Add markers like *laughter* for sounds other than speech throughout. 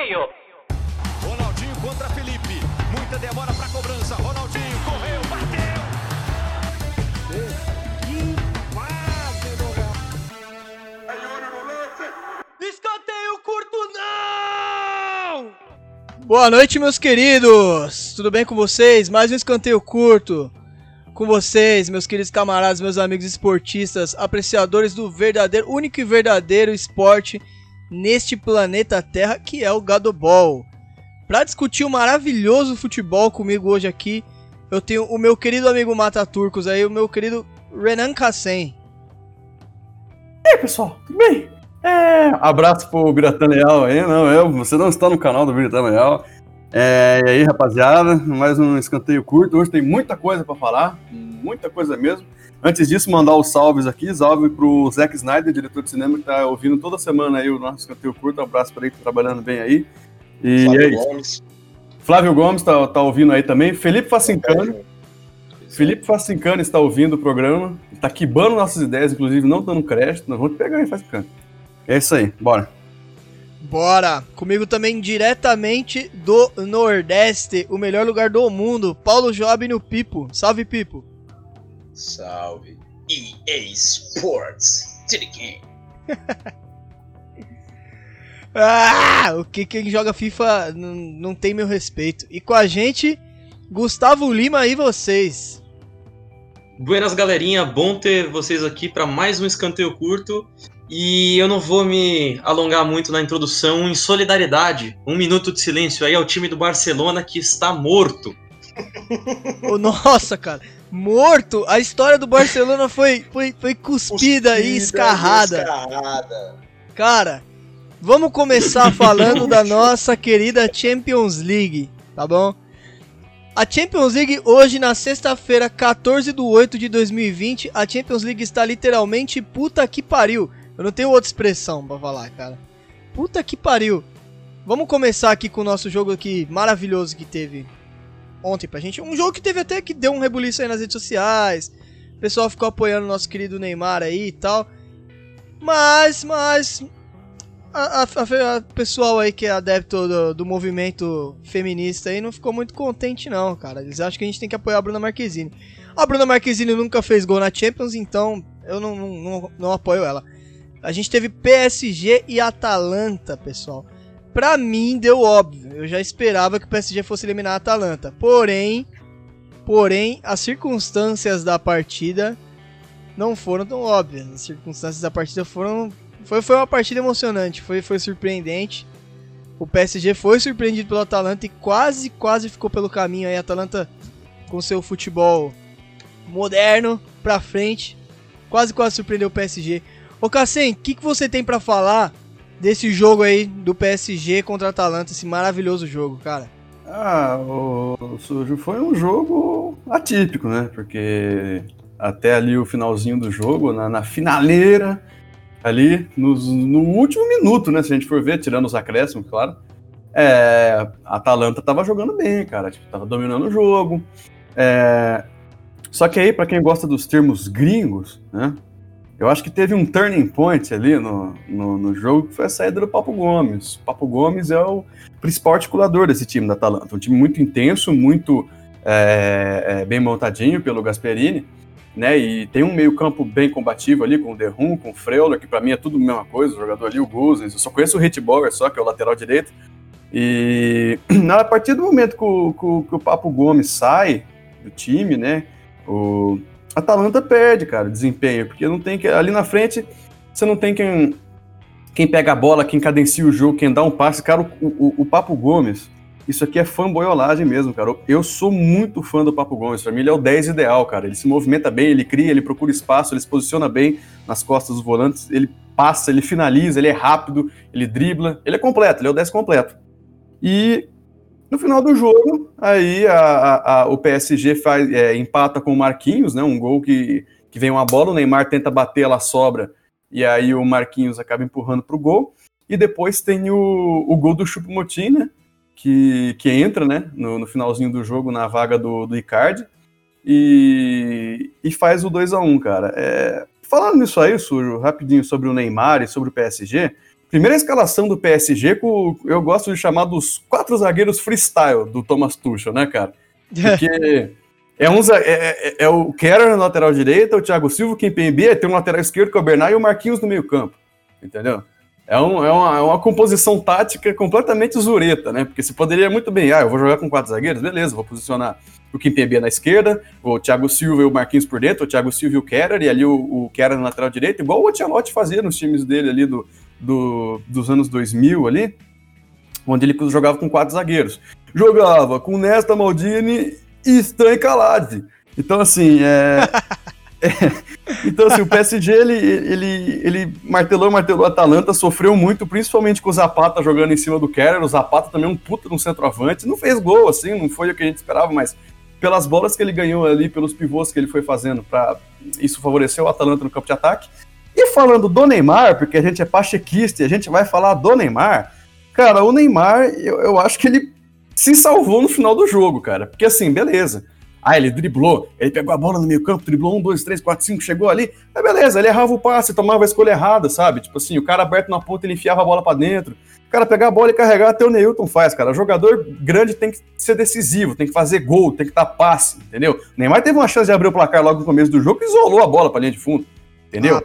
escanteio. Ronaldinho contra Felipe. Muita demora para cobrança. Ronaldinho correu, bateu. Escanteio curto não! Boa noite, meus queridos! Tudo bem com vocês? Mais um escanteio curto com vocês, meus queridos camaradas, meus amigos esportistas, apreciadores do verdadeiro, único e verdadeiro esporte neste planeta Terra, que é o Gadobol. Para discutir o maravilhoso futebol comigo hoje aqui, eu tenho o meu querido amigo Mata Turcos aí, o meu querido Renan Kassen. E aí, pessoal, tudo bem? É, abraço pro Biratã Leal aí, não, eu, você não está no canal do Biratã Leal. É, e aí, rapaziada, mais um escanteio curto. Hoje tem muita coisa para falar, muita coisa mesmo. Antes disso, mandar os salves aqui. Salve pro Zack Snyder, diretor de cinema, que tá ouvindo toda semana aí o nosso escanteio curto. Um abraço para ele que tá trabalhando bem aí. E Flávio é isso. Gomes. Flávio Gomes tá, tá ouvindo aí também. Felipe Facincano. Felipe Facincano está ouvindo o programa. Tá quibando nossas ideias, inclusive não dando crédito. Nós vamos te pegar aí, Facincano. É isso aí, bora. Bora! Comigo também diretamente do Nordeste, o melhor lugar do mundo, Paulo Job no Pipo. Salve, Pipo! Salve. EA Sports. To the game. Ah, o que quem joga FIFA não tem meu respeito. E com a gente, Gustavo Lima e vocês. Buenas galerinha, bom ter vocês aqui para mais um escanteio curto. E eu não vou me alongar muito na introdução. Em solidariedade, um minuto de silêncio aí ao time do Barcelona que está morto. Ô, nossa, cara, morto! A história do Barcelona foi, foi, foi cuspida e escarrada. Escarrada. Cara, vamos começar *laughs* falando da nossa querida Champions League, tá bom? A Champions League hoje, na sexta-feira, 14 de 8 de 2020, a Champions League está literalmente puta que pariu. Eu não tenho outra expressão pra falar, cara. Puta que pariu. Vamos começar aqui com o nosso jogo aqui maravilhoso que teve ontem pra gente. Um jogo que teve até que deu um rebuliço aí nas redes sociais. O pessoal ficou apoiando o nosso querido Neymar aí e tal. Mas, mas, a, a- a- pessoal aí que é adepto do, do movimento feminista aí não ficou muito contente não, cara. Eles acham que a gente tem que apoiar a Bruna Marquezine. A Bruna Marquezine nunca fez gol na Champions, então eu não, não, não, não apoio ela. A gente teve PSG e Atalanta, pessoal. Pra mim deu óbvio. Eu já esperava que o PSG fosse eliminar a Atalanta. Porém, porém, as circunstâncias da partida não foram tão óbvias. As circunstâncias da partida foram foi, foi uma partida emocionante, foi, foi surpreendente. O PSG foi surpreendido pelo Atalanta e quase, quase ficou pelo caminho aí. A Atalanta com seu futebol moderno pra frente, quase, quase surpreendeu o PSG. Ô Cassem, o que, que você tem pra falar desse jogo aí do PSG contra a Atalanta, esse maravilhoso jogo, cara? Ah, o Sujo foi um jogo atípico, né? Porque até ali o finalzinho do jogo, na, na finaleira, ali nos- no último minuto, né? Se a gente for ver, tirando os acréscimos, claro. É, a Atalanta tava jogando bem, cara. Tipo, tava dominando o jogo. É, só que aí, pra quem gosta dos termos gringos, né? Eu acho que teve um turning point ali no, no, no jogo que foi a saída do Papo Gomes. O Papo Gomes é o principal articulador desse time da Atalanta. Um time muito intenso, muito é, é, bem montadinho pelo Gasperini, né? E tem um meio-campo bem combativo ali com o Derrum, com o Freuler, que pra mim é tudo a mesma coisa. O jogador ali, o Guzens. Eu só conheço o Hitbauer, só, que é o lateral direito. E *clears throat* a partir do momento que o, que que o Papo Gomes sai do time, né? O Atalanta perde, cara, desempenho, porque não tem que ali na frente você não tem quem quem pega a bola, quem cadencia o jogo, quem dá um passe, cara, o, o, o Papo Gomes, isso aqui é fanboyolagem mesmo, cara. Eu sou muito fã do Papo Gomes, pra mim ele é o 10 ideal, cara. Ele se movimenta bem, ele cria, ele procura espaço, ele se posiciona bem nas costas dos volantes, ele passa, ele finaliza, ele é rápido, ele dribla, ele é completo, ele é o 10 completo. E no final do jogo, aí a- a- a- o PSG faz, é, empata com o Marquinhos, né? Um gol que, que vem uma bola, o Neymar tenta bater, ela sobra, e aí o Marquinhos acaba empurrando pro gol. E depois tem o, o gol do Choupo-Moting, né? Que, que entra, né? No, no finalzinho do jogo, na vaga do, do Icardi. E, e faz o 2 a 1 cara. É, falando nisso aí, Sujo, rapidinho sobre o Neymar e sobre o PSG, Primeira escalação do PSG, com, eu gosto de chamar dos quatro zagueiros freestyle do Thomas Tuchel, né, cara? Porque é, um, za- é, é- é o Kerr na lateral direita, o Thiago Silva, o Kimpembe, tem um lateral esquerdo que é o Bernard e o Marquinhos no meio campo, entendeu? É, um- é uma, é uma composição tática completamente zureta, né? Porque você poderia muito bem, ah, eu vou jogar com quatro zagueiros, beleza, vou posicionar o Kimpembe na esquerda, o Thiago Silva e o Marquinhos por dentro, o Thiago Silva e o Kerr, e ali o, o Kerr na lateral direita, igual o Ancelotti fazia nos times dele ali do, do- dos anos 2000 ali, onde ele jogava com quatro zagueiros. Jogava com Nesta Maldini e Stan Calazzi. Então, assim, é... *laughs* é- Então, assim, o PSG, ele, ele, ele martelou, martelou a Atalanta, sofreu muito, principalmente com o Zapata jogando em cima do Kerr. O Zapata também é um puta no centroavante. Não fez gol, assim, não foi o que a gente esperava, mas pelas bolas que ele ganhou ali, pelos pivôs que ele foi fazendo, pra... isso favoreceu o Atalanta no campo de ataque. E falando do Neymar, porque a gente é pachequista e a gente vai falar do Neymar, cara, o Neymar, eu, eu acho que ele se salvou no final do jogo, cara. Porque assim, beleza. Ah, ele driblou, ele pegou a bola no meio campo, driblou um, dois, três, quatro, cinco, chegou ali. É beleza, ele errava o passe, tomava a escolha errada, sabe? Tipo assim, o cara aberto na ponta, ele enfiava a bola pra dentro. O cara pegar a bola e carregar, até o Neilton faz, cara. O jogador grande tem que ser decisivo, tem que fazer gol, tem que dar passe, entendeu? O Neymar teve uma chance de abrir o placar logo no começo do jogo e isolou a bola pra linha de fundo, entendeu? Ah.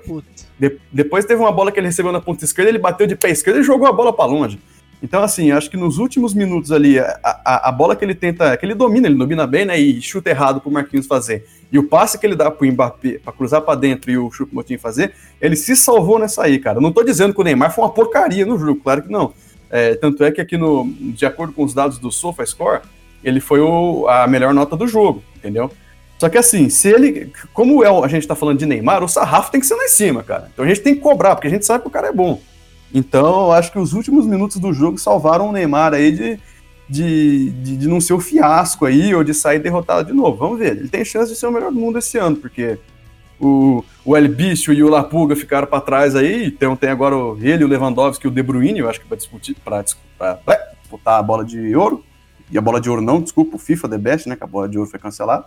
De- depois teve uma bola que ele recebeu na ponta esquerda, ele bateu de pé esquerdo e jogou a bola pra longe. Então, assim, acho que nos últimos minutos ali, a, a, a bola que ele tenta, que ele domina, ele domina bem, né? E chuta errado pro Marquinhos fazer. E o passe que ele dá pro Mbappé pra cruzar pra dentro e o Choupo-Moting fazer, ele se salvou nessa aí, cara. Não tô dizendo que o Neymar foi uma porcaria no jogo, claro que não. É, tanto é que aqui, no, de acordo com os dados do SofaScore, ele foi o- a melhor nota do jogo, entendeu? Só que assim, se ele. Como é, a gente tá falando de Neymar, o sarrafo tem que ser lá em cima, cara. Então a gente tem que cobrar, porque a gente sabe que o cara é bom. Então eu acho que os últimos minutos do jogo salvaram o Neymar aí de, de, de, de não ser o fiasco aí, ou de sair derrotado de novo. Vamos ver. Ele tem chance de ser o melhor do mundo esse ano, porque o, o El Bicho e o Lapuga ficaram pra trás aí. Então tem agora ele, o Lewandowski e o De Bruyne, eu acho que pra discutir, pra disputar a bola de ouro. E a bola de ouro não, desculpa, o FIFA The Best, né? Que a bola de ouro foi cancelada.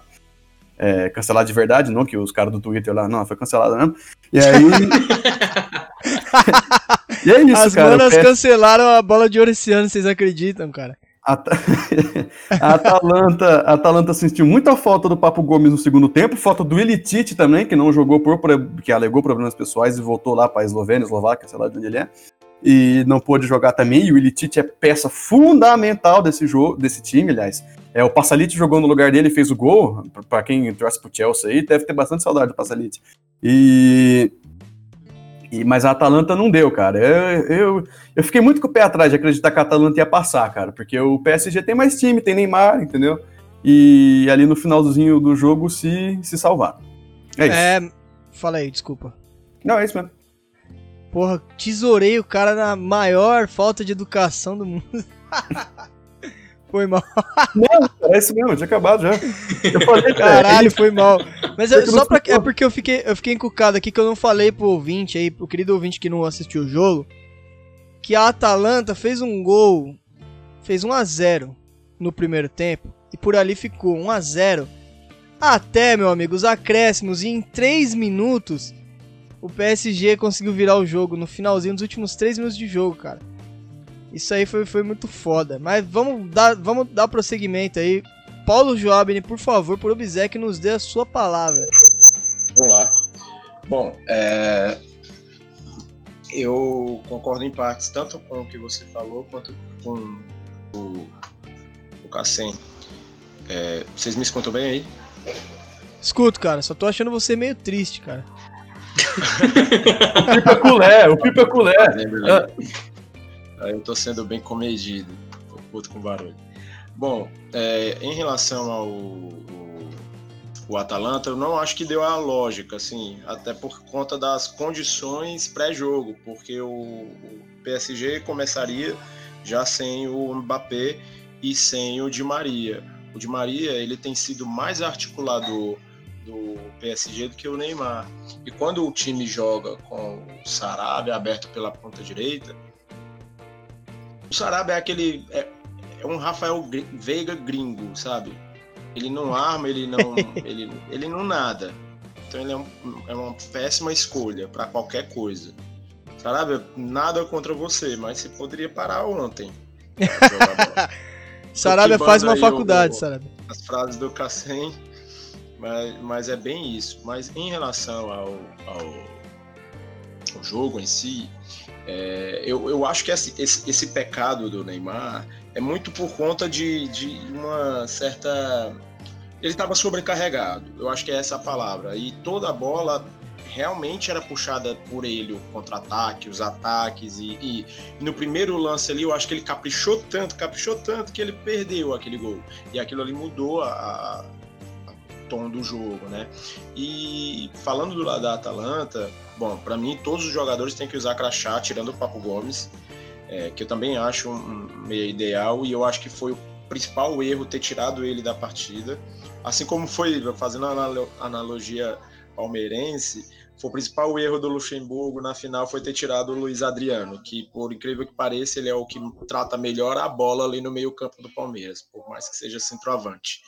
É, cancelada de verdade, não que os caras do Twitter lá, não, foi cancelada mesmo. E aí. *laughs* e é isso, As cara. o manas PS cancelaram a bola de ouro esse ano, vocês acreditam, cara? A, *laughs* a Atalanta, a Atalanta sentiu muita falta do Papo Gomes no segundo tempo, falta do Ilitite também, que não jogou por que alegou problemas pessoais e voltou lá para a Eslovênia, Eslováquia, sei lá de onde ele é. E não pôde jogar também, e o Ilitite é peça fundamental desse jogo, desse time, aliás. É, o Passalit jogou no lugar dele e fez o gol. Para quem torce pro Chelsea aí, deve ter bastante saudade do Passalit. E, e mas a Atalanta não deu, cara. Eu, eu, eu fiquei muito com o pé atrás de acreditar que a Atalanta ia passar, cara, porque o PSG tem mais time, tem Neymar, entendeu? E ali no finalzinho do jogo se, se salvar. É isso. É. Fala aí, desculpa. Não, é isso mesmo. Porra, tesourei o cara na maior falta de educação do mundo. *laughs* foi mal. Não, é isso mesmo, tinha acabado já. Eu falei, cara. Caralho, foi mal. Mas eu- que só pra, é porque eu fiquei, eu fiquei encucado aqui que eu não falei pro ouvinte aí, pro querido ouvinte que não assistiu o jogo, que a Atalanta fez um gol, fez 1 a 0 no primeiro tempo e por ali ficou 1 a 0 até, meu amigo, os acréscimos e em 3 minutos o PSG conseguiu virar o jogo no finalzinho dos últimos 3 minutos de jogo, cara. Isso aí foi, foi muito foda. Mas vamos dar, vamos dar prosseguimento aí. Paulo Joabini, por favor, por obséquio, nos dê a sua palavra. Vamos lá. Bom, é, eu concordo em partes tanto com o que você falou quanto com o, o Cassem. É, vocês me escutam bem aí? Escuto, cara, só tô achando você meio triste, cara. O Pipa Culé, o Pipa Culé. Eu tô sendo bem comedido. Tô puto com barulho. Bom, é, em relação ao o, o Atalanta, eu não acho que deu a lógica, assim, até por conta das condições pré-jogo, porque o, o PSG começaria já sem o Mbappé e sem o Di Maria. O Di Maria, ele tem sido mais articulador do PSG do que o Neymar. E quando o time joga com o Sarabia aberto pela ponta direita, o Sarabia é aquele. É, é um Rafael Veiga gringo, sabe? Ele não arma, ele não. *laughs* ele, ele não nada. Então ele é, um- é uma péssima escolha para qualquer coisa. Sarabia, nada contra você, mas você poderia parar ontem. *laughs* Sarabia faz uma faculdade, o, Sarabia. As frases do Cassem, mas, mas é bem isso. Mas em relação ao, ao, ao jogo em si, é, eu, eu acho que esse, esse, esse, pecado do Neymar é muito por conta de, de uma certa. Ele estava sobrecarregado, eu acho que é essa a palavra. E toda a bola realmente era puxada por ele, o contra-ataque, os ataques. E, e, no primeiro lance ali, eu acho que ele caprichou tanto, caprichou tanto que ele perdeu aquele gol. E aquilo ali mudou a, tom do jogo, né? E falando do lado da Atalanta, bom, para mim todos os jogadores têm que usar crachá, tirando o Papo Gomes, é, que eu também acho um meio ideal e eu acho que foi o principal erro ter tirado ele da partida, assim como foi fazendo a analogia palmeirense, foi o principal erro do Luxemburgo na final foi ter tirado o Luiz Adriano, que por incrível que pareça ele é o que trata melhor a bola ali no meio campo do Palmeiras, por mais que seja centroavante.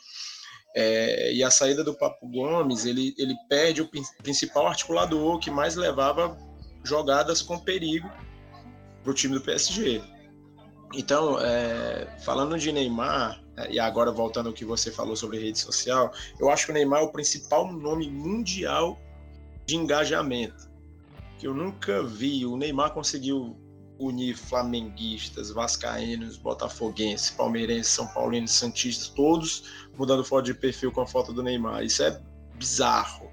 É, e a saída do Papo Gomes, ele, ele perde o principal articulador que mais levava jogadas com perigo para o time do PSG. Então, é, falando de Neymar, é, e agora voltando ao que você falou sobre rede social, eu acho que o Neymar é o principal nome mundial de engajamento. Que eu nunca vi. O Neymar conseguiu unir flamenguistas, vascaínos, botafoguenses, palmeirenses, são paulinos, santistas, todos mudando foto de perfil com a foto do Neymar. Isso é bizarro.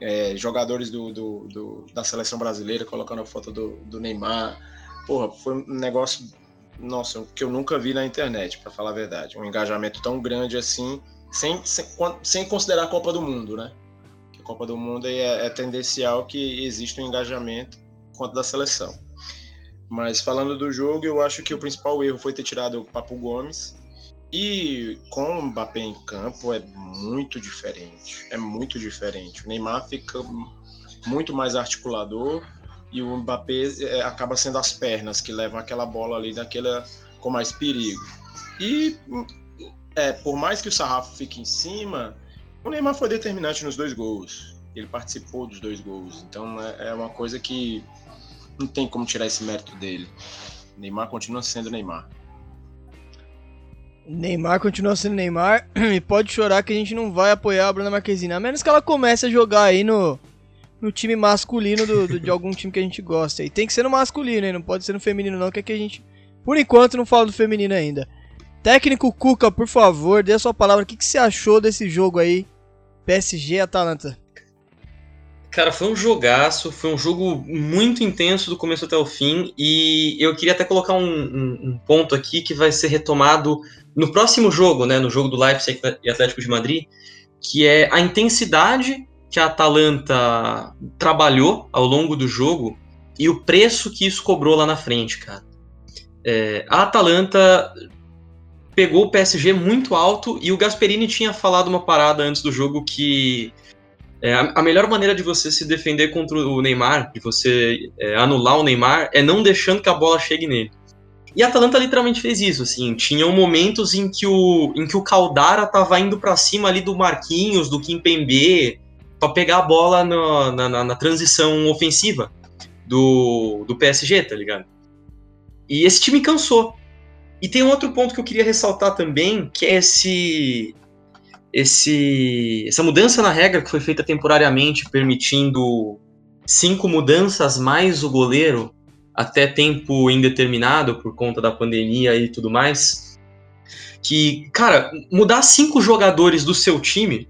É, jogadores do, do, do, da seleção brasileira colocando a foto do, do Neymar. Porra, foi um negócio, nossa, que eu nunca vi na internet, para falar a verdade. Um engajamento tão grande assim, sem, sem, sem considerar a Copa do Mundo, né? A Copa do Mundo é, é tendencial que exista um engajamento quanto da seleção. Mas falando do jogo, eu acho que o principal erro foi ter tirado o Papo Gomes. E com o Mbappé em campo é muito diferente. É muito diferente. O Neymar fica muito mais articulador e o Mbappé é, acaba sendo as pernas que levam aquela bola ali daquela com mais perigo. E é, por mais que o sarrafo fique em cima, o Neymar foi determinante nos dois gols. Ele participou dos dois gols. Então é, é uma coisa que não tem como tirar esse mérito dele. Neymar continua sendo Neymar. Neymar continua sendo Neymar *clears throat* e pode chorar que a gente não vai apoiar a Bruna Marquezine, a menos que ela comece a jogar aí no, no time masculino do, do, de algum time que a gente gosta. E tem que ser no masculino, hein? não pode ser no feminino não, que aqui a gente, por enquanto, não fala do feminino ainda. Técnico Cuca, por favor, dê a sua palavra. O que, que você achou desse jogo aí? PSG Atalanta. Cara, foi um jogaço, foi um jogo muito intenso do começo até o fim, e eu queria até colocar um, um, um, ponto aqui que vai ser retomado no próximo jogo, né, no jogo do Leipzig e Atlético de Madrid, que é a intensidade que a Atalanta trabalhou ao longo do jogo e o preço que isso cobrou lá na frente, cara. É, a Atalanta pegou o PSG muito alto e o Gasperini tinha falado uma parada antes do jogo que é, a, melhor maneira de você se defender contra o Neymar, de você é, anular o Neymar, é não deixando que a bola chegue nele. E a Atalanta literalmente fez isso, assim, tinham momentos em que o, em que o Caldara tava indo para cima ali do Marquinhos, do Kimpembe, para pegar a bola na, na, na, transição ofensiva do, do PSG, tá ligado? E esse time cansou. E tem outro ponto que eu queria ressaltar também, que é esse esse, essa mudança na regra que foi feita temporariamente, permitindo cinco mudanças mais o goleiro até tempo indeterminado por conta da pandemia e tudo mais. Que, cara, mudar cinco jogadores do seu time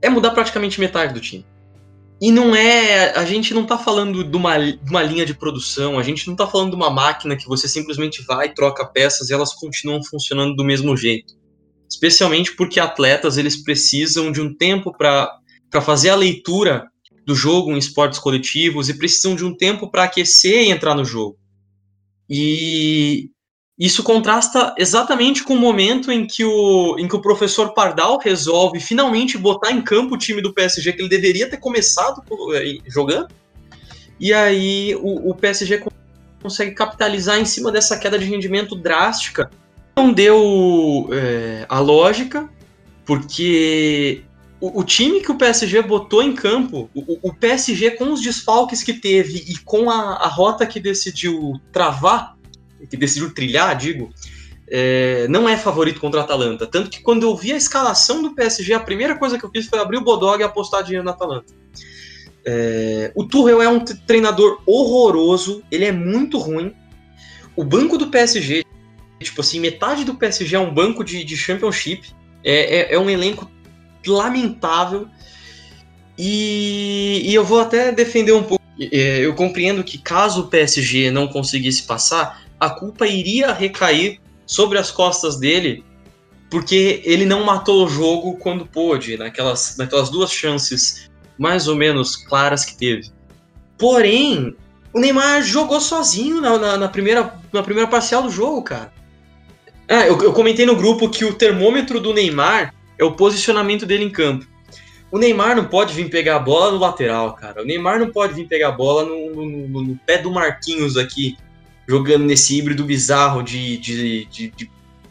é mudar praticamente metade do time. E não é. A gente não tá falando de uma, de uma linha de produção, a gente não tá falando de uma máquina que você simplesmente vai, troca peças e elas continuam funcionando do mesmo jeito especialmente porque atletas eles precisam de um tempo para fazer a leitura do jogo em esportes coletivos e precisam de um tempo para aquecer e entrar no jogo. E isso contrasta exatamente com o momento em que o, em que o professor Pardal resolve finalmente botar em campo o time do PSG que ele deveria ter começado eh, jogando. E aí o, o PSG consegue capitalizar em cima dessa queda de rendimento drástica não deu é, a lógica, porque o, o time que o PSG botou em campo, o, o PSG com os desfalques que teve e com a, a rota que decidiu travar, que decidiu trilhar, digo, é, não é favorito contra a Atalanta. Tanto que quando eu vi a escalação do PSG, a primeira coisa que eu fiz foi abrir o Bodog e apostar dinheiro na Atalanta. É, o Tuchel é um treinador horroroso, ele é muito ruim. O banco do PSG, tipo assim, metade do PSG é um banco de, de Championship. É, é, é um elenco lamentável. E, e, eu vou até defender um pouco. É, eu compreendo que caso o PSG não conseguisse passar, a culpa iria recair sobre as costas dele, porque ele não matou o jogo quando pôde, naquelas, naquelas duas chances mais ou menos claras que teve. Porém, o Neymar jogou sozinho na, na, na primeira, na primeira parcial do jogo, cara. Ah, eu, eu comentei no grupo que o termômetro do Neymar é o posicionamento dele em campo. O Neymar não pode vir pegar a bola no lateral, cara. O Neymar não pode vir pegar a bola no, no, no pé do Marquinhos aqui, jogando nesse híbrido bizarro de, de, de, de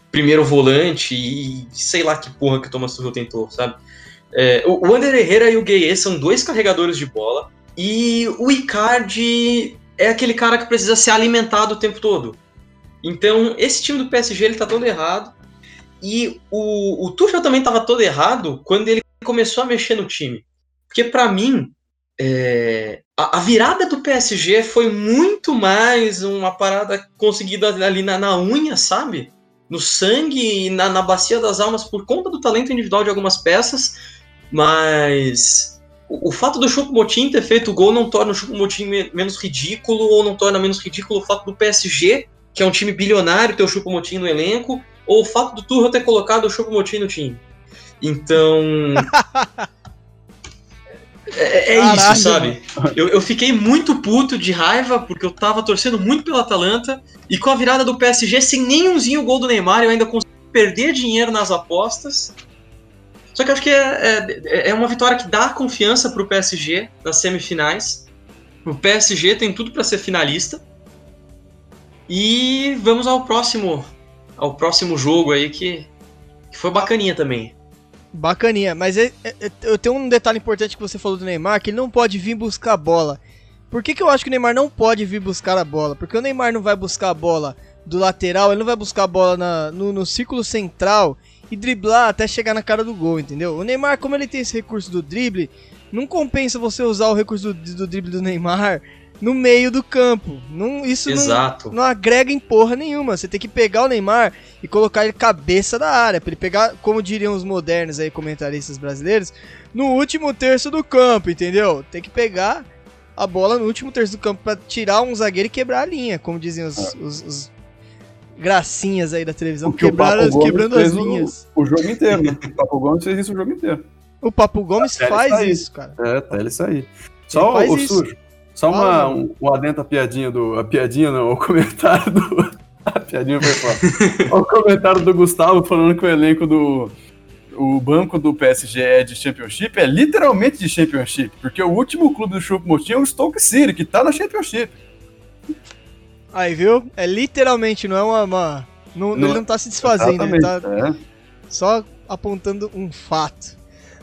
primeiro volante e sei lá que porra que o Thomas Tuchel tentou, sabe? É, o, o Ander Herrera e o Gueye são dois carregadores de bola. E o Icardi é aquele cara que precisa ser alimentado o tempo todo. Então, esse time do PSG ele tá todo errado. E o, o Tuchel também estava todo errado quando ele começou a mexer no time. Porque, para mim, é, a, a, virada do PSG foi muito mais uma parada conseguida ali na, na unha, sabe? No sangue e na, na bacia das almas por conta do talento individual de algumas peças mas o, o fato do Choupo-Moting ter feito o gol não torna o Choupo-Moting me, menos ridículo ou não torna menos ridículo o fato do PSG, que é um time bilionário, ter o Choupo-Moting no elenco, ou o fato do Tuchel ter colocado o Choupo-Moting no time. Então... *laughs* É, é isso, sabe? Eu, eu, fiquei muito puto de raiva, porque eu tava torcendo muito pela Atalanta, e com a virada do PSG, sem nenhumzinho gol do Neymar, eu ainda consegui perder dinheiro nas apostas. Só que eu acho que é, é, é uma vitória que dá confiança para o PSG nas semifinais. O PSG tem tudo para ser finalista. E vamos ao próximo ao próximo jogo aí que, que foi bacaninha também. Bacaninha, mas é, é, é, eu tenho um detalhe importante que você falou do Neymar, que ele não pode vir buscar a bola. Por que, que eu acho que o Neymar não pode vir buscar a bola? Porque o Neymar não vai buscar a bola do lateral, ele não vai buscar a bola na, no, no círculo central e driblar até chegar na cara do gol, entendeu? O Neymar, como ele tem esse recurso do drible, não compensa você usar o recurso do, do drible do Neymar no meio do campo. Não, isso Não, não agrega em porra nenhuma. Você tem que pegar o Neymar e colocar ele cabeça da área. Pra ele pegar, como diriam os modernos aí, comentaristas brasileiros, no último terço do campo, entendeu? Tem que pegar a bola no último terço do campo para tirar um zagueiro e quebrar a linha, como diziam os, os, os gracinhas aí da televisão, quebraram, quebrando as linhas. O, o, jogo inteiro, né? O Papo Gomes fez isso o jogo inteiro. O Papo Gomes faz isso, cara. É, até ele sair. Só o, o sujo. Só uma, um, um adendo à piadinha do. A piadinha não, o comentário do. *laughs* A piadinha foi foda. *laughs* o comentário do Gustavo falando que o elenco do. O banco do PSG é de Championship, é literalmente de Championship, porque o último clube do Chupo Motim é o Stoke City, que tá na Championship. Aí, viu? É literalmente, não é uma. uma não, não, ele não tá se desfazendo, ele tá é. só apontando um fato.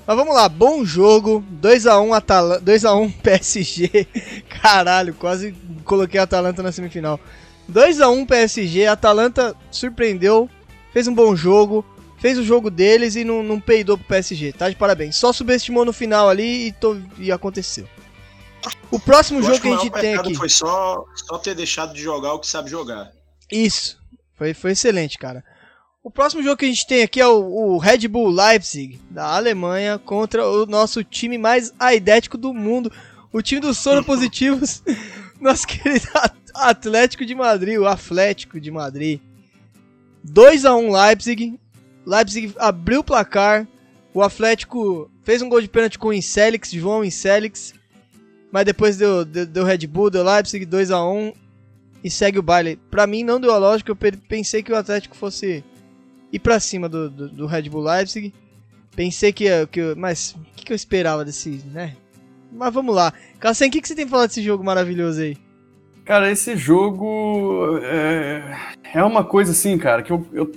Mas vamos lá, bom jogo, 2x1 Atalanta, 2x1 PSG. Caralho, quase coloquei a Atalanta na semifinal. 2x1 PSG, a Atalanta surpreendeu, fez um bom jogo, fez o jogo deles e não, não peidou pro PSG, tá de parabéns. Só subestimou no final ali e, e aconteceu. O próximo jogo que a gente tem aqui. Foi só, só ter deixado de jogar o que sabe jogar. Isso. Foi, foi excelente, cara. O próximo jogo que a gente tem aqui é o, o, Red Bull Leipzig, da Alemanha, contra o nosso time mais aidético do mundo. O time dos sono positivos, *laughs* nosso querido Atlético de Madrid, o Atlético de Madrid. 2 a 1 Leipzig. Leipzig abriu o placar. O Atlético fez um gol de pênalti com o Incelix, João Incelix. Mas depois deu, deu, deu Red Bull, deu Leipzig 2x1 e segue o baile. Pra mim não deu a lógica, eu pensei que o Atlético fosse ir pra cima do, do, do Red Bull Leipzig. Pensei que, que mas o que, que, eu esperava desse, né? Mas vamos lá. Cassen, o que, que você tem falado desse jogo maravilhoso aí? Cara, esse jogo é, é uma coisa assim, cara, que eu, eu,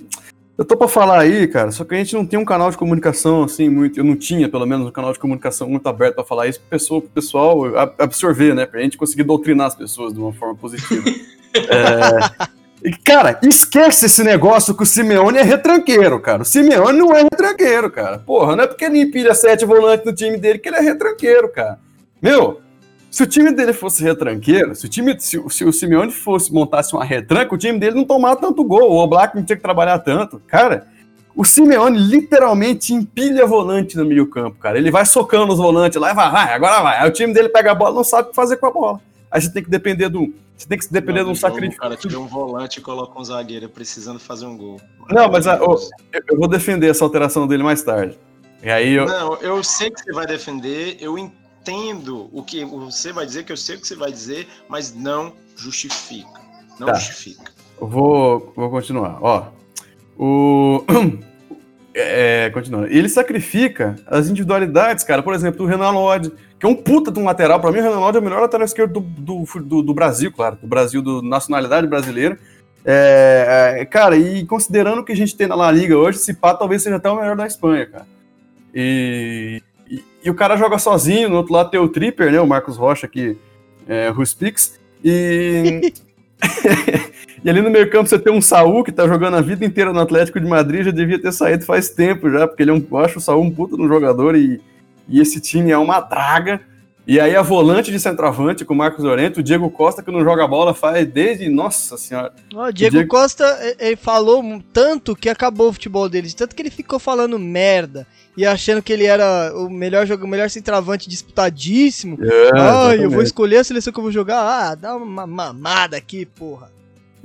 Eu tô pra falar aí, cara, só que a gente não tem um canal de comunicação assim muito. Eu não tinha, pelo menos, um canal de comunicação muito aberto pra falar isso pro pessoal, pro pessoal absorver, né? Pra gente conseguir doutrinar as pessoas de uma forma positiva. *laughs* É, e, Cara, esquece esse negócio que o Simeone é retranqueiro, cara. O Simeone não é retranqueiro, cara. Porra, não é porque ele empilha sete volantes no time dele que ele é retranqueiro, cara. Meu, se o time dele fosse retranqueiro, se o time, se, se o Simeone fosse montasse uma retranca, o time dele não tomava tanto gol, o Oblak não tinha que trabalhar tanto. Cara, o Simeone literalmente empilha volante no meio campo, cara. Ele vai socando os volantes lá e vai, vai, agora vai. Aí o time dele pega a bola, não sabe o que fazer com a bola. Aí você tem que depender do, você tem que depender de um sacrifício. O cara tira um volante e coloca um zagueiro precisando fazer um gol. Não, mas a- o- Eu, eu vou defender essa alteração dele mais tarde. E aí eu, Não, eu sei que você vai defender, eu entendo o que você vai dizer, que eu sei o que você vai dizer, mas não justifica. Não Tá. justifica. vou, vou continuar. Ó, o *clears throat* é, continuando. Ele sacrifica as individualidades, cara. Por exemplo, o Renan Lodge, que é um puta de um lateral. Pra mim, o Lodge é o melhor lateral esquerdo do, do, do, do Brasil, claro. Do Brasil, do nacionalidade brasileira. É, é, cara, e considerando o que a gente tem na La Liga hoje, esse pá talvez seja até o melhor da Espanha, cara. E, e, e o cara joga sozinho, no outro lado tem o Tripper, né? O Marcos Rocha aqui, é, Ruspix. E. *laughs* e ali no meio campo você tem um Saul que tá jogando a vida inteira no Atlético de Madrid, já devia ter saído faz tempo já, porque ele é um, eu acho o Saul um puta no jogador e, e esse time é uma draga. E aí a volante de centroavante com o Marcos Llorente, o Diego Costa que não joga bola faz desde, nossa senhora. O Diego Diego- Costa, ele falou tanto que acabou o futebol dele, de tanto que ele ficou falando merda e achando que ele era o melhor jogo, o melhor centroavante disputadíssimo. Ai, eu vou escolher a seleção que eu vou jogar. Ah, dá uma mamada aqui, porra.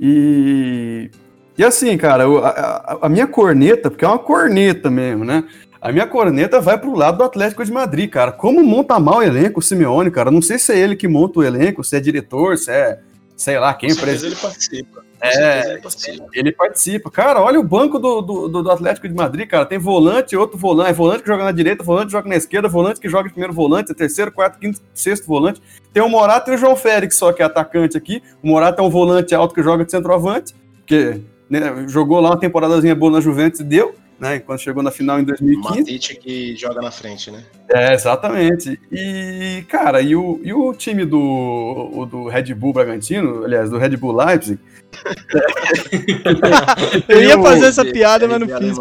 E, e assim, cara, a, a- a minha corneta, porque é uma corneta mesmo, né? A minha corneta vai pro lado do Atlético de Madrid, cara. Como monta mal o elenco, o Simeone, cara? Não sei se é ele que monta o elenco, se é diretor, se é, sei lá, quem, Com certeza ele participa. É, ele participa. Ele participa. Cara, olha o banco do, do, do- Atlético de Madrid, cara. Tem volante, outro volante. É volante que joga na direita, volante que joga na esquerda, volante que joga de primeiro volante, é terceiro, quarto, quinto, sexto volante. Tem o Morata e o João Félix, só que é atacante aqui. O Morata é um volante alto que joga de centroavante, porque né, jogou lá uma temporadazinha boa na Juventus e deu, né? Quando chegou na final em 2015. Matite que joga na frente, né? É, exatamente. E, cara, e o, e o time do, o do Red Bull Bragantino, aliás, do Red Bull Leipzig. *laughs* Eu ia fazer essa piada, mas não fiz.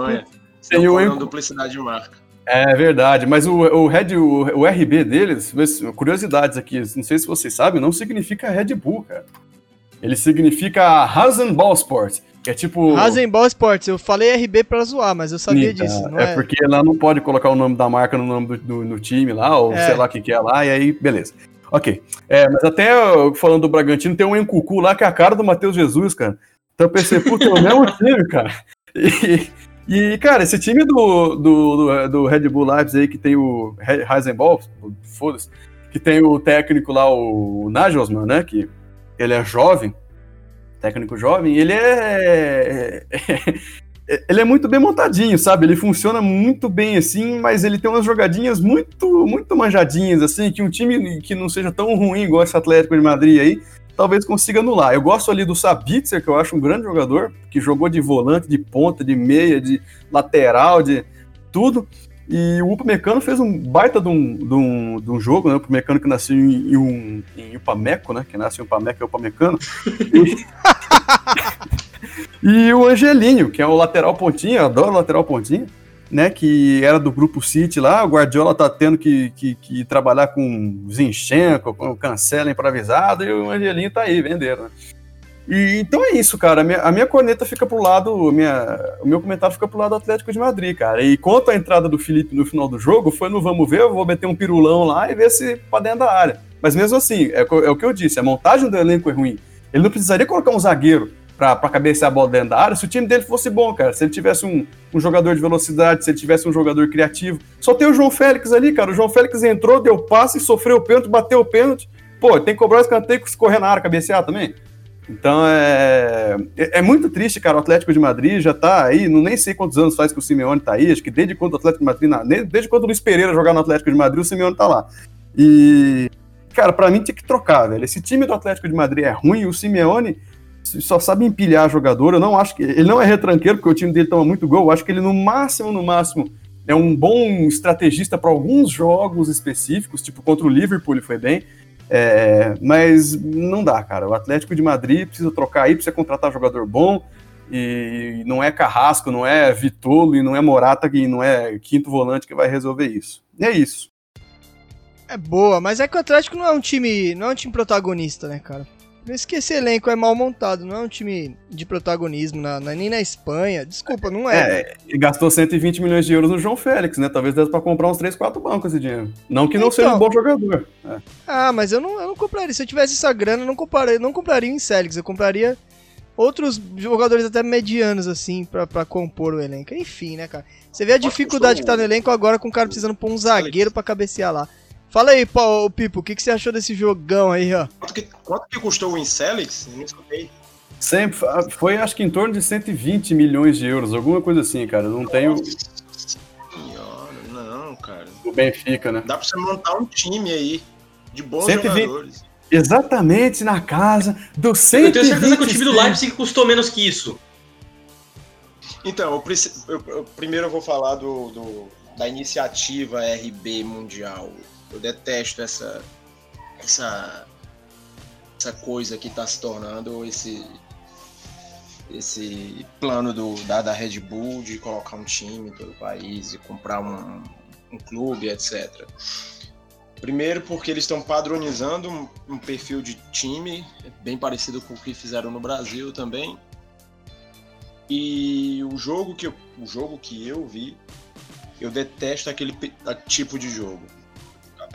Tem o duplicidade de marca. É verdade, mas o, o Red, o, o RB deles, curiosidades aqui, não sei se vocês sabem, não significa Red Bull, cara. Ele significa Rasenball Sport, que é tipo. Rasenball Sports, eu falei RB pra zoar, mas eu sabia disso, é, é? porque lá não pode colocar o nome da marca no nome do, do- do time lá, ou É. sei lá o que, que é lá, e aí, beleza. Ok. É, mas até falando do Bragantino, tem um Encucu lá que é a cara do Matheus Jesus, cara. Então eu pensei, puta, é o mesmo *laughs* time, cara. E, e, cara, esse time do, do, do, Red Bull Leipzig aí, que tem o He- Heisenball, foda-se, que tem o técnico lá, o Nagelsmann, né, que ele é jovem, técnico jovem, ele é... ele é muito bem montadinho, sabe? Ele funciona muito bem assim, mas ele tem umas jogadinhas muito, muito manjadinhas, assim, que um time que não seja tão ruim igual esse Atlético de Madrid aí, talvez consiga anular. Eu gosto ali do Sabitzer, que eu acho um grande jogador, que jogou de volante, de ponta, de meia, de lateral, de tudo. E o Upamecano fez um baita de um, de um, de um jogo, né? O Upamecano que nasceu em, em, um, em Upameco, né? Que nasce em Upameco é Upamecano. E, *laughs* e o Angelinho, que é o lateral pontinho, eu adoro lateral pontinho, né? Que era do grupo City lá. O Guardiola tá tendo que, que, que trabalhar com Zinchenko, com Cancela improvisado, e o Angelinho tá aí, vendendo, né? E, então é isso, cara. A minha, a minha corneta fica pro lado. Minha, o meu comentário fica pro lado do Atlético de Madrid, cara. E quanto à entrada do Felipe no final do jogo, foi no vamos ver, eu vou meter um pirulão lá e ver se pra dentro da área. Mas mesmo assim, é, é o que eu disse, a montagem do elenco é ruim. Ele não precisaria colocar um zagueiro pra, pra cabecear a bola dentro da área se o time dele fosse bom, cara. Se ele tivesse um, um jogador de velocidade, se ele tivesse um jogador criativo. Só tem o João Félix ali, cara. O João Félix entrou, deu passe, sofreu o pênalti, bateu o pênalti. Pô, tem que cobrar o escanteio, correr na área, cabecear também. Então é, é é muito triste, cara. O Atlético de Madrid já tá aí, não nem sei quantos anos faz que o Simeone tá aí. Acho que desde quando o Atlético de Madrid, desde, quando o Luiz Pereira jogar no Atlético de Madrid, o Simeone tá lá. E, cara, pra mim tinha que trocar, velho. Esse time do Atlético de Madrid é ruim o Simeone só sabe empilhar jogador. Eu não acho que. Ele não é retranqueiro, porque o time dele toma muito gol. Eu acho que ele, no máximo, no máximo, é um bom estrategista para alguns jogos específicos, tipo contra o Liverpool, ele foi bem. É, mas não dá, cara. O Atlético de Madrid precisa trocar aí, precisa contratar jogador bom. E não é Carrasco, não é Vitolo e não é Morata e não é quinto volante que vai resolver isso. E é isso. É boa, mas é que o Atlético não é um time, não é um time protagonista, né, cara? Que esse elenco é mal montado, não é um time de protagonismo, na, na, nem na Espanha. Desculpa, não é. É, e gastou 120 milhões de euros no João Félix, né? Talvez desse pra comprar uns 3, 4 bancos esse dinheiro. Não que não Então. seja um bom jogador. É. Ah, mas eu não, eu não compraria. Se eu tivesse essa grana, eu não compraria, não compraria em Célix. Eu compraria outros jogadores até medianos, assim, pra, pra compor o elenco. Enfim, né, cara? Você vê a dificuldade que tá no elenco agora com o cara precisando pôr um zagueiro pra cabecear lá. Fala aí, Paulo, Pipo, o que, que você achou desse jogão aí, ó? Quanto que, quanto que custou o Incelix? Eu não escutei. Sempre foi, acho que em torno de 120 milhões de euros, alguma coisa assim, cara. Não tem o, Senhora, não, cara. o Benfica, né? Dá pra você montar um time aí de bons 120. jogadores. Exatamente na casa do Eu 120. tenho certeza que o time do Leipzig custou menos que isso. Então, eu, preci- eu- eu- primeiro eu vou falar do, do- da iniciativa RB Mundial. Eu detesto essa, essa, essa coisa que está se tornando esse, esse plano do, da, da Red Bull de colocar um time em todo o país e comprar um, um clube, etc. Primeiro porque eles estão padronizando um, um perfil de time bem parecido com o que fizeram no Brasil também. E o jogo que eu, o jogo que eu vi, eu detesto aquele tipo de jogo.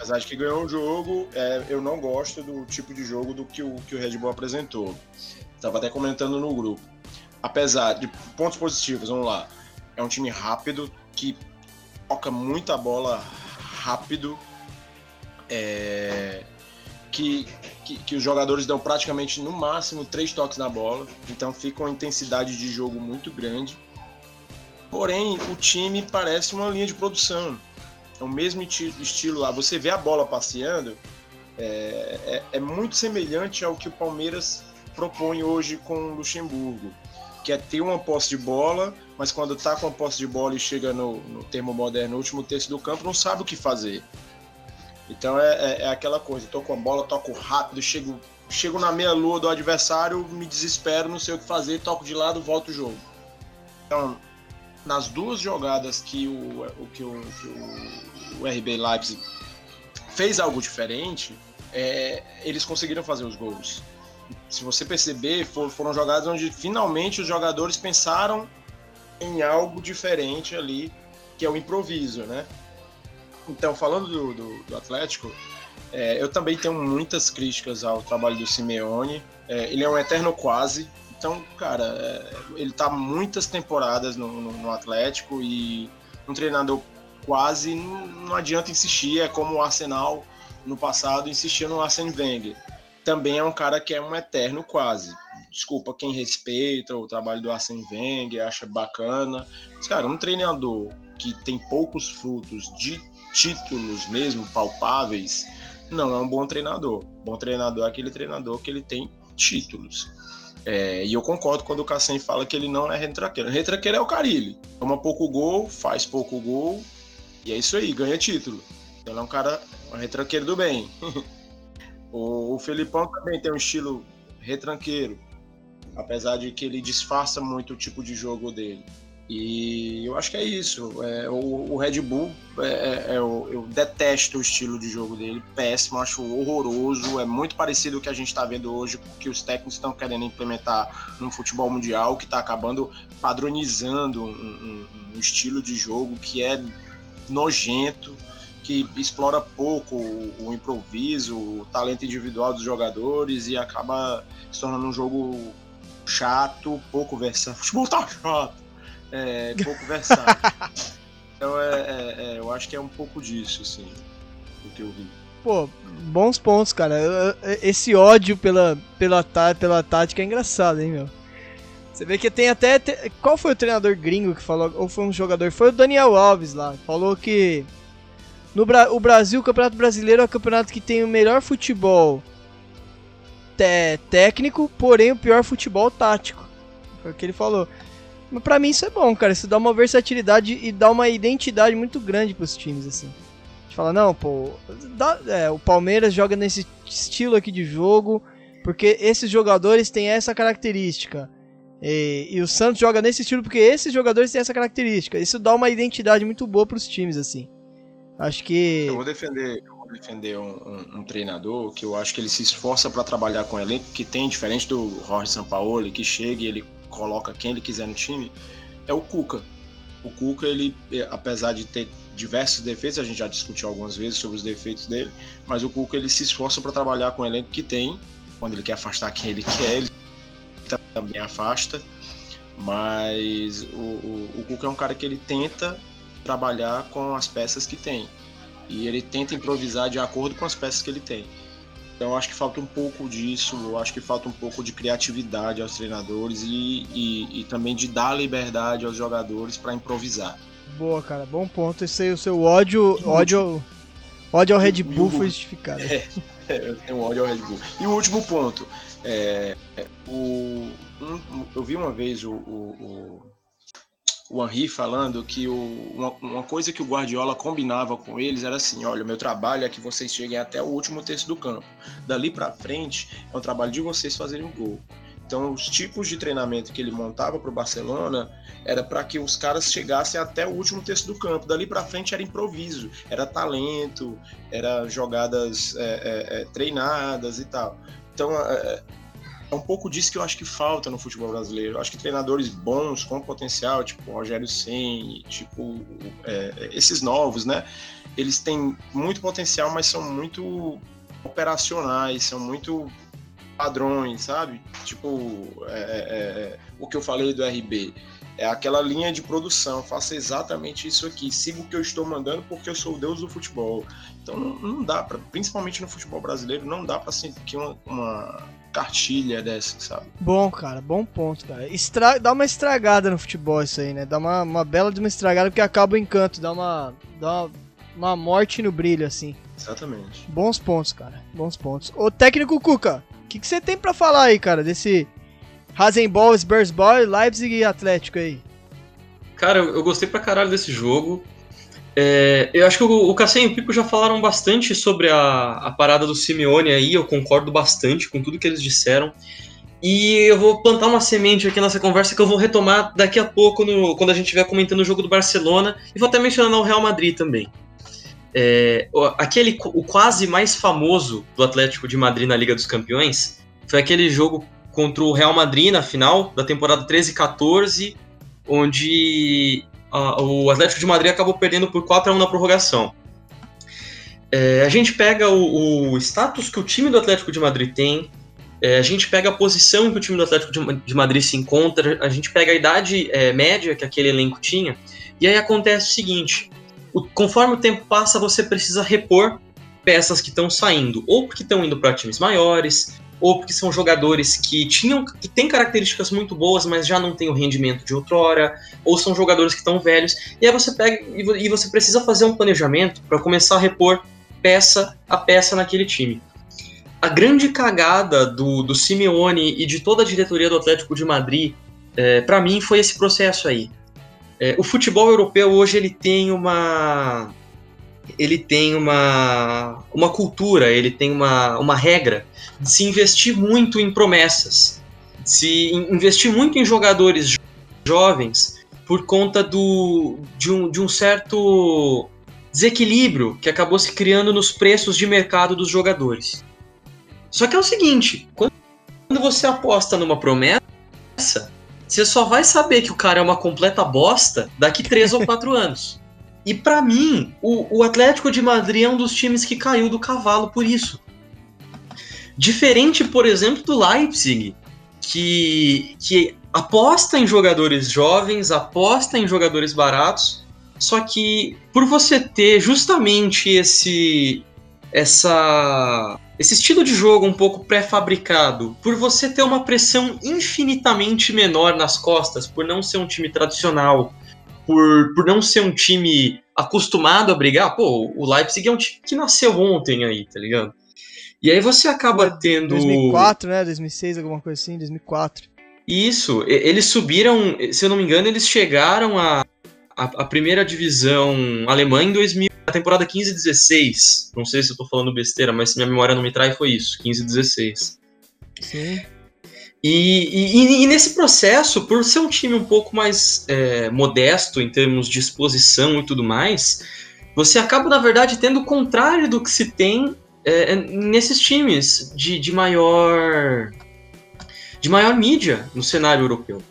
Apesar de que ganhou um jogo, é, eu não gosto do tipo de jogo do que o, que o Red Bull apresentou. Estava até comentando no grupo. Apesar de pontos positivos, vamos lá. É um time rápido que toca muita bola rápido. é, que, que, que os jogadores dão praticamente no máximo três toques na bola, então fica uma intensidade de jogo muito grande. Porém, o time parece uma linha de produção. É o mesmo esti- estilo lá. Você vê a bola passeando, é, é- é muito semelhante ao que o Palmeiras propõe hoje com o Luxemburgo, que é ter uma posse de bola, mas quando tá com a posse de bola e chega no, no termo moderno, no último terço do campo, não sabe o que fazer. Então é, é- é aquela coisa, tô com a bola, toco rápido, chego, chego na meia lua do adversário, me desespero, não sei o que fazer, toco de lado, volto o jogo. Então, nas duas jogadas que o, que o, que o, o RB Leipzig fez algo diferente, é, eles conseguiram fazer os gols. Se você perceber, for- foram jogadas onde finalmente os jogadores pensaram em algo diferente ali, que é o improviso, né? Então, falando do, do, do Atlético, é, eu também tenho muitas críticas ao trabalho do Simeone. É, ele é um eterno quase. Então, cara, é, ele tá muitas temporadas no, no- no Atlético e um treinador quase não, adianta insistir. É como o Arsenal no passado insistia no Arsene Wenger. Também é um cara que é um eterno quase. Desculpa quem respeita o trabalho do Arsene Wenger, acha bacana. Mas, cara, um treinador que tem poucos frutos de títulos mesmo palpáveis, não é um bom treinador. Bom treinador é aquele treinador que ele tem títulos. É, e eu concordo quando o Cassem fala que ele não é retraqueiro. Retraqueiro é o Carilli. Toma pouco gol, faz pouco gol, e é isso aí, ganha título. Ele é um cara, um retranqueiro do bem. *laughs* o, o Felipão também tem um estilo retranqueiro, apesar de que ele disfarça muito o tipo de jogo dele. E eu acho que é isso. É, o, o Red Bull, é, é, é, eu, eu detesto o estilo de jogo dele, péssimo, acho horroroso. É muito parecido o que a gente está vendo hoje, que os técnicos estão querendo implementar no futebol mundial, que está acabando padronizando um, um- um estilo de jogo que é nojento, que explora pouco o, o improviso, o talento individual dos jogadores e acaba se tornando um jogo chato, pouco versátil. *laughs* Futebol tá chato é, pouco versátil. *laughs* então é, é- é, eu acho que é um pouco disso, assim, o que eu vi. Pô, bons pontos, cara. Esse ódio pela, pela, tá- pela tática é engraçado, hein, meu? Você vê que tem até. Qual foi o treinador gringo que falou? Ou foi um jogador? Foi o Daniel Alves lá. Falou que. No Bra- o Brasil, o Campeonato Brasileiro é o campeonato que tem o melhor futebol te- técnico, porém o pior futebol tático. Foi o que ele falou. Mas pra mim isso é bom, cara. Isso dá uma versatilidade e dá uma identidade muito grande pros times, assim. A gente fala, não, pô, dá- é, o Palmeiras joga nesse estilo aqui de jogo, porque esses jogadores têm essa característica. E, e o Santos joga nesse estilo porque esses jogadores têm essa característica. Isso dá uma identidade muito boa pros times, assim. Acho que. Eu vou defender, eu vou defender um, um- um treinador que eu acho que ele se esforça para trabalhar com o elenco que tem, diferente do Jorge Sampaoli, que chega e ele coloca quem ele quiser no time, é o Cuca. O Cuca, ele, eh, apesar de ter diversos defeitos, a gente já discutiu algumas vezes sobre os defeitos dele, mas o Cuca ele se esforça para trabalhar com o elenco que tem, quando ele quer afastar quem ele quer, ele também afasta, mas o, o, o Cuca é um cara que ele tenta trabalhar com as peças que tem. E ele tenta improvisar de acordo com as peças que ele tem. Então eu acho que falta um pouco disso, eu acho que falta um pouco de criatividade aos treinadores e, e, e também de dar liberdade aos jogadores para improvisar. Boa, cara, bom ponto. Esse aí, o seu ódio, ódio, ódio ao Red Bull foi justificado. *laughs* É, eu tenho ódio ao Red Bull. E o último ponto, é, o, um- eu vi uma vez o, o, o, o falando que o, uma, uma coisa que o Guardiola combinava com eles era assim: olha, o meu trabalho é que vocês cheguem até o último terço do campo. Dali para frente é um trabalho de vocês fazerem um gol. Então, os tipos de treinamento que ele montava para o Barcelona era para que os caras chegassem até o último terço do campo. Dali para frente era improviso, era talento, era jogadas é, é, é, treinadas e tal. Então, é, é um pouco disso que eu acho que falta no futebol brasileiro. Eu acho que treinadores bons, com potencial, tipo Rogério Senni, tipo é, esses novos, né? Eles têm muito potencial, mas são muito operacionais, são muito padrões, sabe? Tipo, é, é, é, o que eu falei do RB. É aquela linha de produção, faça exatamente isso aqui, siga o que eu estou mandando porque eu sou o deus do futebol. Então não, não dá para, principalmente no futebol brasileiro, não dá para seguir uma, uma cartilha dessa, sabe? Bom, cara, bom ponto, cara. Estra... Dá uma estragada no futebol isso aí, né? Dá uma, uma bela de uma estragada porque acaba o encanto, dá uma, dá uma, uma morte no brilho, assim. Exatamente. Bons pontos, cara, bons pontos. Ô técnico Cuca, o que que você tem pra falar aí, cara, desse Rasenball, Spursball, Leipzig e Atlético aí? Cara, eu, gostei pra caralho desse jogo. É, eu acho que o, o e o Pico já falaram bastante sobre a, a parada do Simeone aí, eu concordo bastante com tudo que eles disseram. E eu vou plantar uma semente aqui nessa conversa que eu vou retomar daqui a pouco, no- quando a gente estiver comentando o jogo do Barcelona, e vou até mencionar o Real Madrid também. É, aquele, o quase mais famoso do Atlético de Madrid na Liga dos Campeões foi aquele jogo contra o Real Madrid na final da temporada 13-14, onde a- o Atlético de Madrid acabou perdendo por 4 a 1 na prorrogação. É, a gente pega o, o status que o time do Atlético de Madrid tem, é, a gente pega a posição em que o time do Atlético de, de Madrid se encontra, a gente pega a idade é, média que aquele elenco tinha, e aí acontece o seguinte: o- conforme o tempo passa, você precisa repor peças que estão saindo, ou porque estão indo para times maiores, ou porque são jogadores que tinham que têm características muito boas, mas já não têm o rendimento de outrora, ou são jogadores que estão velhos. E aí você pega e vo- você precisa fazer um planejamento para começar a repor peça a peça naquele time. A grande cagada do, do Simeone e de toda a diretoria do Atlético de Madrid, é, para mim, foi esse processo aí. É, o futebol europeu hoje ele tem uma ele tem uma, uma cultura, ele tem uma, uma regra de se investir muito em promessas, de se in- investir muito em jogadores jo- jovens por conta do, de, um, de um certo desequilíbrio que acabou se criando nos preços de mercado dos jogadores. Só que é o seguinte, quando você aposta numa promessa, você só vai saber que o cara é uma completa bosta daqui três ou quatro *laughs* anos. E pra mim, o, o Atlético de Madrid é um dos times que caiu do cavalo por isso. Diferente, por exemplo, do Leipzig, que, que aposta em jogadores jovens, aposta em jogadores baratos, só que por você ter justamente esse essa esse estilo de jogo um pouco pré-fabricado, por você ter uma pressão infinitamente menor nas costas, por não ser um time tradicional, por, por não ser um time acostumado a brigar, pô, o Leipzig é um time que nasceu ontem aí, tá ligado? E aí você acaba tendo. 2004, né? 2006, alguma coisa assim, 2004. Isso, eles subiram, se eu não me engano, eles chegaram a, a, a primeira divisão alemã em 2000, na temporada 15-16. Não sei se eu tô falando besteira, mas se minha memória não me trai, foi isso, 15-16. Sim. E, e- e nesse processo, por ser um time um pouco mais é, modesto em termos de exposição e tudo mais, você acaba, na verdade, tendo o contrário do que se tem é, nesses times de, de maior de maior mídia no cenário europeu.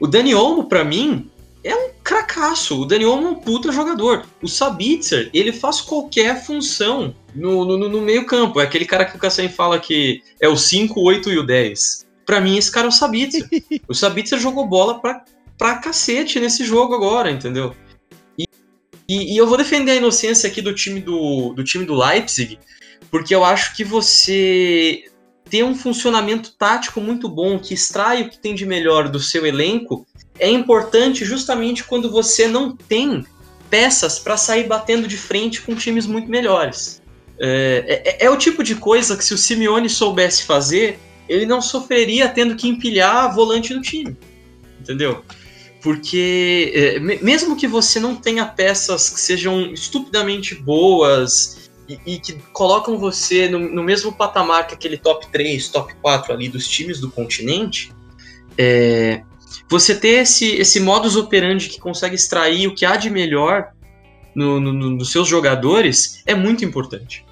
O Dani Olmo, pra mim, é um cracaço. O Dani Olmo é um puta jogador. O Sabitzer, ele faz qualquer função no, no, no meio campo. É aquele cara que o Cassem fala que é o 5, 8 e o 10. Pra mim, esse cara é o Sabitzer. *laughs* o Sabitzer jogou bola pra, pra cacete nesse jogo agora, entendeu? E, e, e eu vou defender a inocência aqui do time do, do time do Leipzig, porque eu acho que você ter um funcionamento tático muito bom, que extrai o que tem de melhor do seu elenco, é importante justamente quando você não tem peças para sair batendo de frente com times muito melhores. É, é, é o tipo de coisa que se o Simeone soubesse fazer, ele não sofreria tendo que empilhar volante no time. Entendeu? Porque é, me- mesmo que você não tenha peças que sejam estupidamente boas e, e que colocam você no, no mesmo patamar que aquele top 3, top 4 ali dos times do continente, é, você ter esse, esse modus operandi que consegue extrair o que há de melhor no- no- nos seus jogadores é muito importante.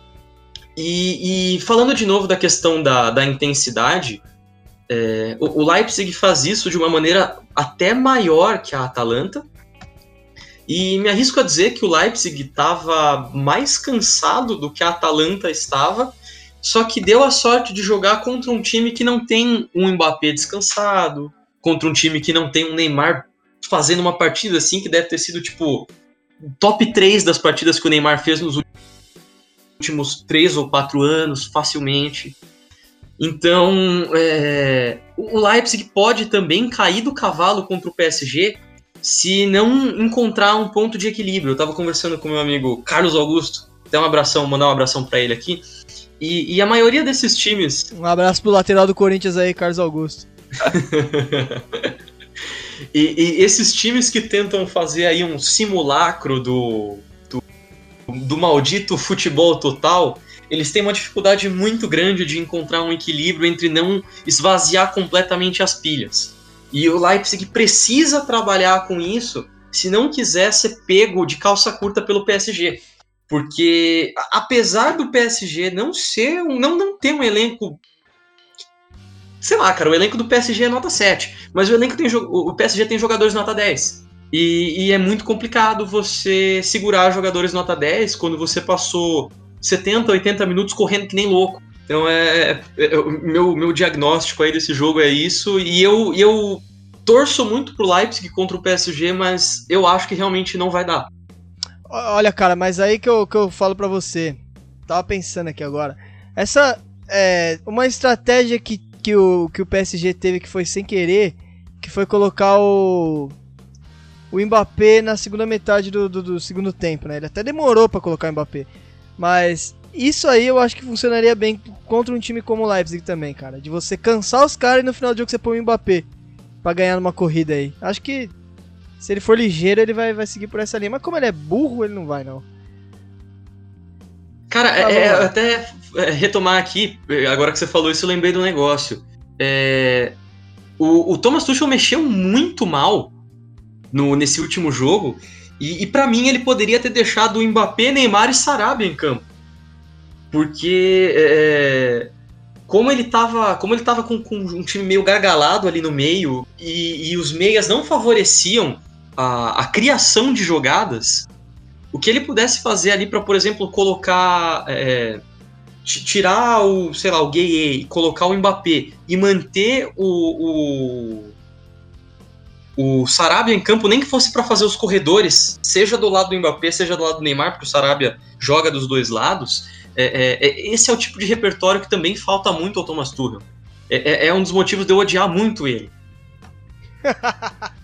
E, e falando de novo da questão da, da intensidade, é, o, o Leipzig faz isso de uma maneira até maior que a Atalanta. E me arrisco a dizer que o Leipzig estava mais cansado do que a Atalanta estava, só que deu a sorte de jogar contra um time que não tem um Mbappé descansado, contra um time que não tem um Neymar fazendo uma partida assim que deve ter sido tipo top 3 das partidas que o Neymar fez nos últimos 3 ou 4 anos, facilmente. Então, é, o Leipzig pode também cair do cavalo contra o PSG se não encontrar um ponto de equilíbrio. Eu estava conversando com meu amigo Carlos Augusto, até um abração, mandar um abração para ele aqui. E, e a maioria desses times Um abraço pro lateral do Corinthians aí, Carlos Augusto. *laughs* E, e esses times que tentam fazer aí um simulacro do, do, maldito futebol total, eles têm uma dificuldade muito grande de encontrar um equilíbrio entre não esvaziar completamente as pilhas. E o Leipzig precisa trabalhar com isso se não quiser ser pego de calça curta pelo PSG. Porque apesar do PSG não ser um, não, não ter um elenco sei lá, cara, o elenco do PSG é nota 7, mas o elenco tem o PSG tem jogadores nota 10. E, e é muito complicado você segurar jogadores nota 10 quando você passou 70, 80 minutos correndo que nem louco. Então é, é- é- meu, meu diagnóstico aí desse jogo é isso. E eu, eu torço muito pro Leipzig contra o PSG, mas eu acho que realmente não vai dar. Olha, cara, mas aí que eu, que eu falo pra você. Tava pensando aqui agora. Essa é uma estratégia que, que, o, que o PSG teve que foi sem querer, que foi colocar o o Mbappé na segunda metade do, do, do segundo tempo, né? Ele até demorou pra colocar o Mbappé. Mas isso aí eu acho que funcionaria bem contra um time como o Leipzig também, cara. De você cansar os caras e no final do jogo você põe o Mbappé pra ganhar numa corrida aí. Acho que se ele for ligeiro, ele vai, vai seguir por essa linha. Mas como ele é burro, ele não vai, não. Cara, Tá, é, é, até é, retomar aqui, agora que você falou isso, eu lembrei do negócio. É, o, o Thomas Tuchel mexeu muito mal no, nesse último jogo, e, e para mim ele poderia ter deixado o Mbappé, Neymar e Sarabia em campo. Porque é, como ele tava, como ele tava com, com um time meio gargalado ali no meio, e, e os meias não favoreciam a, a criação de jogadas, o que ele pudesse fazer ali para, por exemplo, colocar. é, ti- tirar o, sei lá, o Gueye e colocar o Mbappé e manter o, o Sarabia em campo, nem que fosse para fazer os corredores, seja do lado do Mbappé, seja do lado do Neymar, porque o Sarabia joga dos dois lados. é, é, é, esse é o tipo de repertório que também falta muito ao Thomas Tuchel. É, é- é um dos motivos de eu odiar muito ele. *laughs*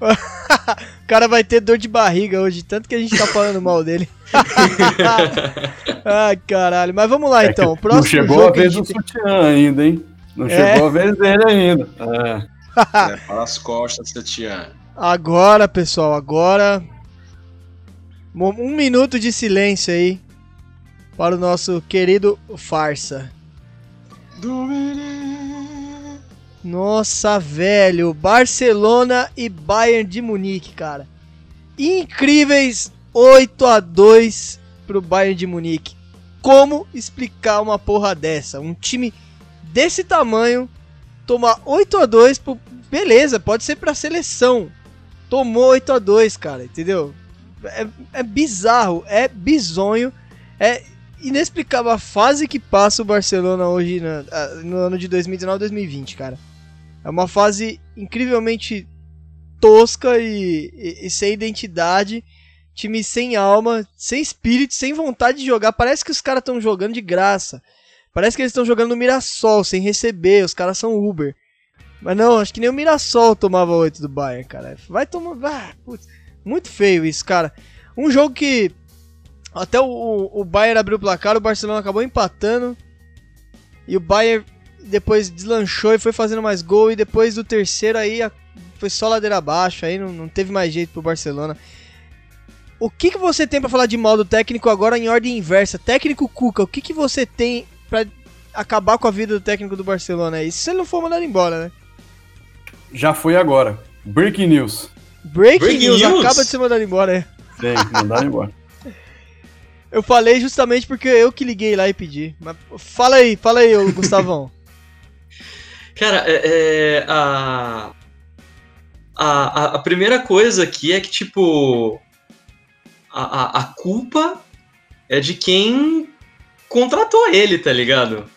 O cara vai ter dor de barriga hoje, tanto que a gente tá falando mal dele. *laughs* Ai, caralho. Mas vamos lá É então. O próximo não chegou jogo a vez gente do sutiã ainda, hein? Não É. chegou a vez dele ainda. É. É, *laughs* para as costas, Tatiana. Agora, pessoal, agora. Um minuto de silêncio aí. Para o nosso querido Farsa. Nossa, velho. Barcelona e Bayern de Munique, cara. Incríveis 8 a 2 pro Bayern de Munique. Como explicar uma porra dessa? Um time desse tamanho tomar 8 a 2 pro... beleza, pode ser pra seleção. Tomou 8 a 2, cara, entendeu? É, é bizarro, é bizonho, é inexplicável a fase que passa o Barcelona hoje na- no ano de 2019-2020, cara. É uma fase incrivelmente tosca e, e- e sem identidade, time sem alma, sem espírito, sem vontade de jogar. Parece que os caras estão jogando de graça. Parece que eles estão jogando no Mirassol sem receber, os caras são Uber. Mas não, acho que nem o Mirassol tomava 8 do Bayern, cara. Vai tomar. Ah, putz, muito feio isso, cara. Um jogo que até o, o Bayern abriu o placar, o Barcelona acabou empatando. E o Bayern depois deslanchou e foi fazendo mais gol. E depois do terceiro aí foi só ladeira abaixo. Aí não, não teve mais jeito pro Barcelona. O que, que você tem pra falar de mal do técnico agora em ordem inversa? Técnico Cuca, o que, que você tem pra acabar com a vida do técnico do Barcelona aí? Se ele não for mandado embora, né? Já foi agora. Breaking news. Breaking, Breaking news, news? acaba de ser mandado embora, é. Tem, mandaram embora. *laughs* Eu falei justamente porque eu que liguei lá e pedi. Mas fala aí, fala aí, ô Gustavão. *laughs* Cara, é, é, a, a, a- a primeira coisa aqui é que, tipo, a, a, a culpa é de quem contratou ele, tá ligado?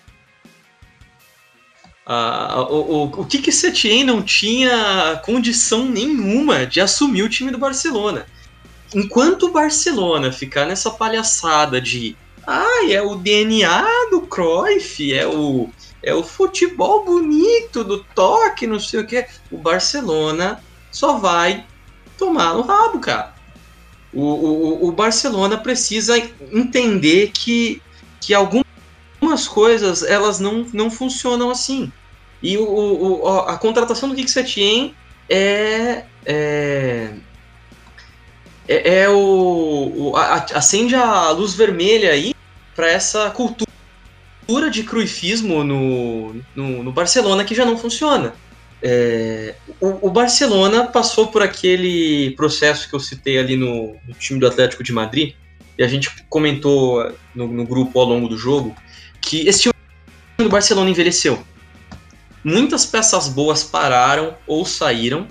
A- a- o, o, o que que Setien não tinha condição nenhuma de assumir o time do Barcelona? Enquanto o Barcelona ficar nessa palhaçada de ah, é o DNA do Cruyff, é o é o futebol bonito do toque, não sei o que. O Barcelona só vai tomar no rabo, cara. O, o, o Barcelona precisa entender que, que algumas coisas elas não, não funcionam assim. E o, o, a contratação do Kik Setien é, é, é, é o, o a- acende a luz vermelha aí para essa cultura cultura de cruifismo no, no, no Barcelona que já não funciona. É, o, o Barcelona passou por aquele processo que eu citei ali no, no time do Atlético de Madrid, e a gente comentou no, no grupo ao longo do jogo, que esse time do Barcelona envelheceu. Muitas peças boas pararam ou saíram.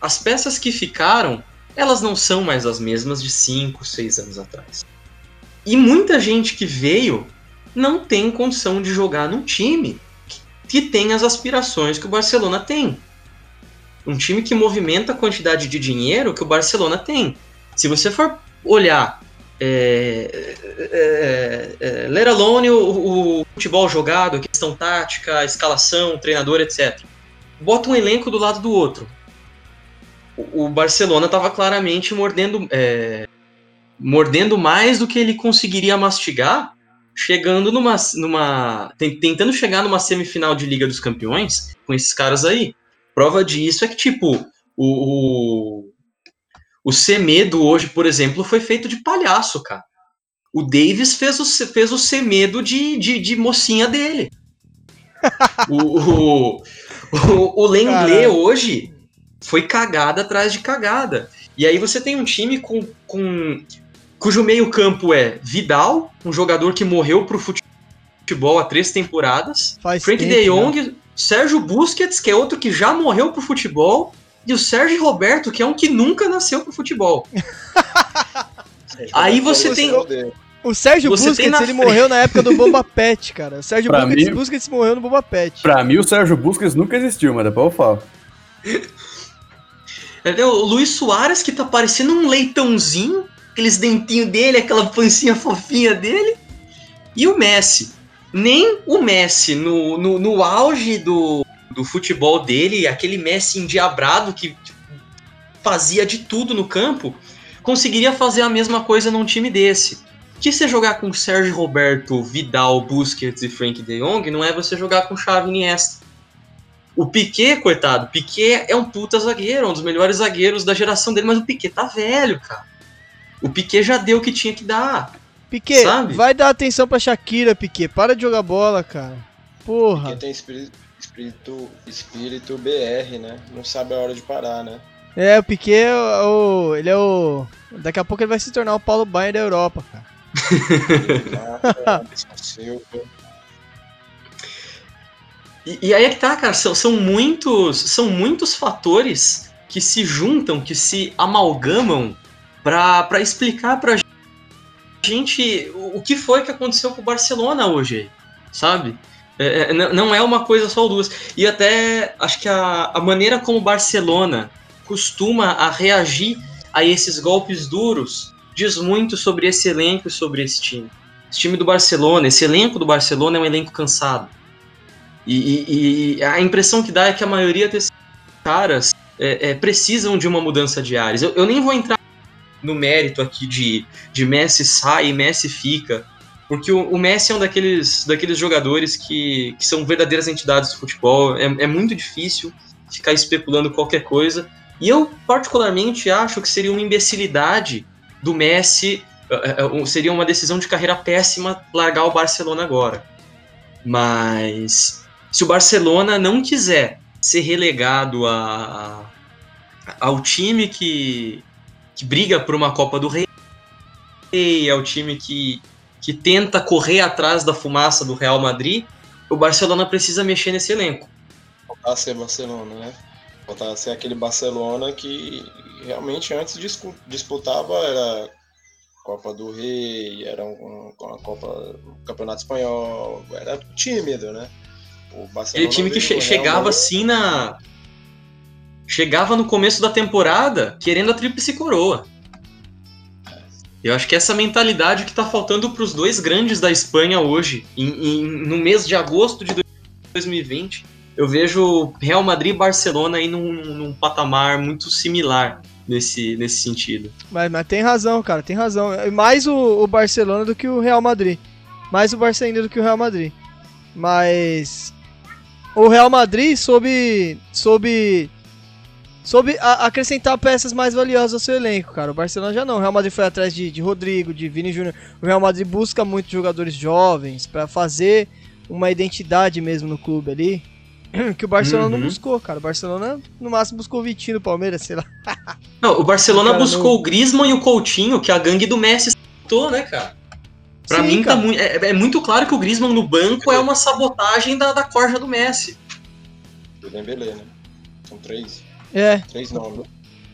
As peças que ficaram, elas não são mais as mesmas de 5, 6 anos atrás. E muita gente que veio não tem condição de jogar num time que- tem as aspirações que o Barcelona tem. Um time que movimenta a quantidade de dinheiro que o Barcelona tem. Se você for olhar, é, é, é, let alone o, o futebol jogado, a questão tática, a escalação, treinador, etc. Bota um elenco do lado do outro. O, o Barcelona estava claramente mordendo, é, mordendo mais do que ele conseguiria mastigar chegando numa, numa ten- tentando chegar numa semifinal de Liga dos Campeões com esses caras aí. Prova disso é que tipo o, o Semedo hoje, por exemplo, foi feito de palhaço, cara. O Davis fez o fez o Semedo de, de, de mocinha dele. o, o, o, o Lenglet hoje foi cagada atrás de cagada. E aí você tem um time com, com cujo meio-campo é Vidal, um jogador que morreu pro futebol há três temporadas. Faz Frank tempo, de né? Jong, Sérgio Busquets, que é outro que já morreu pro futebol, e o Sérgio Roberto, que é um que nunca nasceu pro futebol. Aí você tem- O Sérgio Você Busquets, ele frente- morreu na época do Bomba Pet, cara. O Sérgio Pra Busquets, mim- Busquets morreu no Bomba Pet. Pra mim, o Sérgio Busquets nunca existiu, mas depois eu falo. Entendeu? *laughs* O Luiz Soares, que tá parecendo um leitãozinho, aqueles dentinhos dele, aquela pancinha fofinha dele. E o Messi. Nem o Messi, no, no, no auge do, do futebol dele, aquele Messi endiabrado que fazia de tudo no campo, conseguiria fazer a mesma coisa num time desse. que você jogar com Sérgio Roberto, Vidal, Busquets e Frank de Jong não é você jogar com Xavi e Iniesta. O Piquet, coitado, Piquet é um puta zagueiro, um dos melhores zagueiros da geração dele, mas o Piquet tá velho, cara. O Piquet já deu o que tinha que dar. Piquet, Sabe? vai dar atenção pra Shakira, Piquet. Para de jogar bola, cara. Porra. Porque tem espírito, espírito, espírito BR, né? Não sabe a hora de parar, né? É, o Piquet é o, ele é o. Daqui a pouco ele vai se tornar o Paulo Baier da Europa, cara. Silva. E, e aí é que tá, cara, são, são muitos são muitos fatores que se juntam, que se amalgamam pra pra explicar pra gente o, o que foi que aconteceu com o Barcelona hoje, sabe? É, é, não- é uma coisa só duas. E até acho que a, a maneira como Barcelona costuma a reagir a esses golpes duros diz muito sobre esse elenco e sobre esse time. Esse time do Barcelona, esse elenco do Barcelona é um elenco cansado. E, e- e a impressão que dá é que a maioria desses caras é, é, precisam de uma mudança de ares. Eu, eu nem vou entrar no mérito aqui de, de Messi sai e Messi fica, porque o, o Messi é um daqueles, daqueles jogadores que, que são verdadeiras entidades do futebol. É, é muito difícil ficar especulando qualquer coisa. E eu, particularmente, acho que seria uma imbecilidade do Messi, eh, eh, seria uma decisão de carreira péssima largar o Barcelona agora. Mas se o Barcelona não quiser ser relegado a, a- ao time que, que briga por uma Copa do Rei, ao time que, que tenta correr atrás da fumaça do Real Madrid, o Barcelona precisa mexer nesse elenco. Voltar a ser Barcelona, né? Voltar a ser aquele Barcelona que realmente antes disputava era Copa do Rei, era um, um- a Copa, um Campeonato Espanhol, era tímido, né? O Barcelona Aquele time que che- chegava Madrid, assim na. Chegava no começo da temporada querendo a tríplice coroa. Eu acho que essa mentalidade que tá faltando pros dois grandes da Espanha hoje, em- em- no mês de agosto de 2020, eu vejo Real Madrid e Barcelona aí num, num patamar muito similar nesse, nesse sentido. Mas, mas tem razão, cara, tem razão. É Mais o, o Barcelona do que o Real Madrid. Mais o Barça ainda do que o Real Madrid. Mas. O Real Madrid soube. soube. Soube a- acrescentar peças mais valiosas ao seu elenco, cara. O Barcelona já não. O Real Madrid foi atrás de, de Rodrigo, de Vini Júnior. O Real Madrid busca muitos jogadores jovens pra fazer uma identidade mesmo no clube ali. *clears throat* Que o Barcelona não Uhum. buscou, cara. O Barcelona no máximo buscou o Vitinho do Palmeiras, sei lá. *laughs* Não, o Barcelona Cara, buscou não- o Griezmann e o Coutinho, que a gangue do Messi citou, né, cara? Pra Sim, mim, tá cara. mui- é, é muito claro que o Griezmann no banco é uma sabotagem da, da corja do Messi. do Dembélé, né? São três, É. três nomes.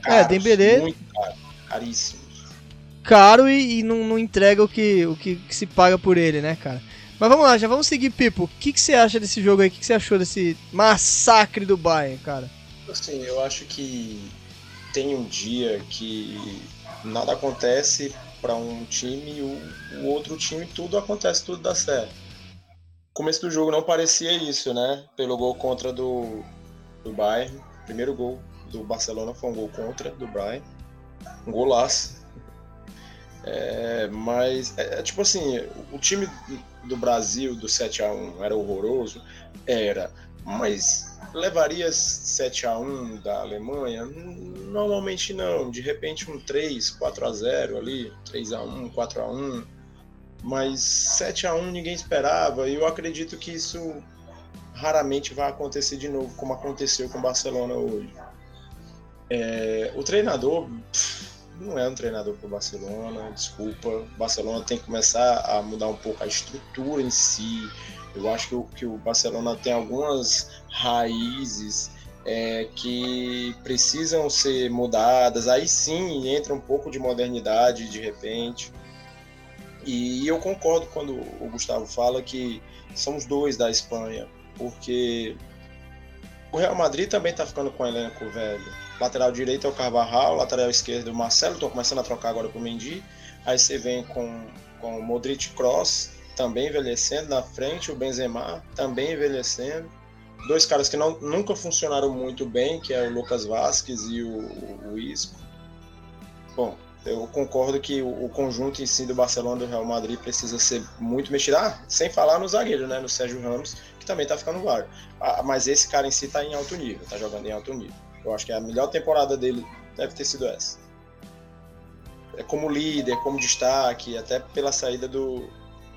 É, Dembélé. Muito caro, caríssimos. caro e, e não, não entrega o, que, o que, que se paga por ele, né, cara? Mas vamos lá, já vamos seguir, Pipo. O que, que você acha desse jogo aí? O que, que você achou desse massacre do Bayern, cara? Assim, eu acho que tem um dia que nada acontece para um time e o, o outro time tudo acontece, tudo dá certo. O começo do jogo não parecia isso, né? Pelo gol contra do, do Bayern. Primeiro gol do Barcelona foi um gol contra do Bayern. Um golaço. É, mas, é, é tipo assim, o time do Brasil do 7 a 1 era horroroso? Era. Mas levaria 7 a 1 da Alemanha? Normalmente não. De repente um 3, 4 a 0 ali, 3 a 1, 4 a 1. Mas 7 a 1 ninguém esperava e eu acredito que isso raramente vai acontecer de novo, como aconteceu com o Barcelona hoje. É, o treinador pff, não é um treinador para o Barcelona, desculpa. O Barcelona tem que começar a mudar um pouco a estrutura em si, eu acho que o, que o Barcelona tem algumas raízes é, que precisam ser mudadas. Aí sim entra um pouco de modernidade de repente. E eu concordo quando o Gustavo fala que são os dois da Espanha, porque o Real Madrid também está ficando com o elenco velho. Lateral direito é o Carvajal, lateral esquerdo é o Marcelo, estão começando a trocar agora para o Mendy. Aí você vem com, com o Modric Cross, também envelhecendo na frente, o Benzema também envelhecendo. Dois caras que não, nunca funcionaram muito bem, que é o Lucas Vasquez e o, o, o Isco. Bom, eu concordo que o, o, conjunto em si do Barcelona do Real Madrid precisa ser muito mexido. Ah, sem falar no zagueiro, né? No Sérgio Ramos, que também tá ficando. Ah, mas esse cara em si tá em alto nível, tá jogando em alto nível. Eu acho que a melhor temporada dele deve ter sido essa. É como líder, como destaque, até pela saída do,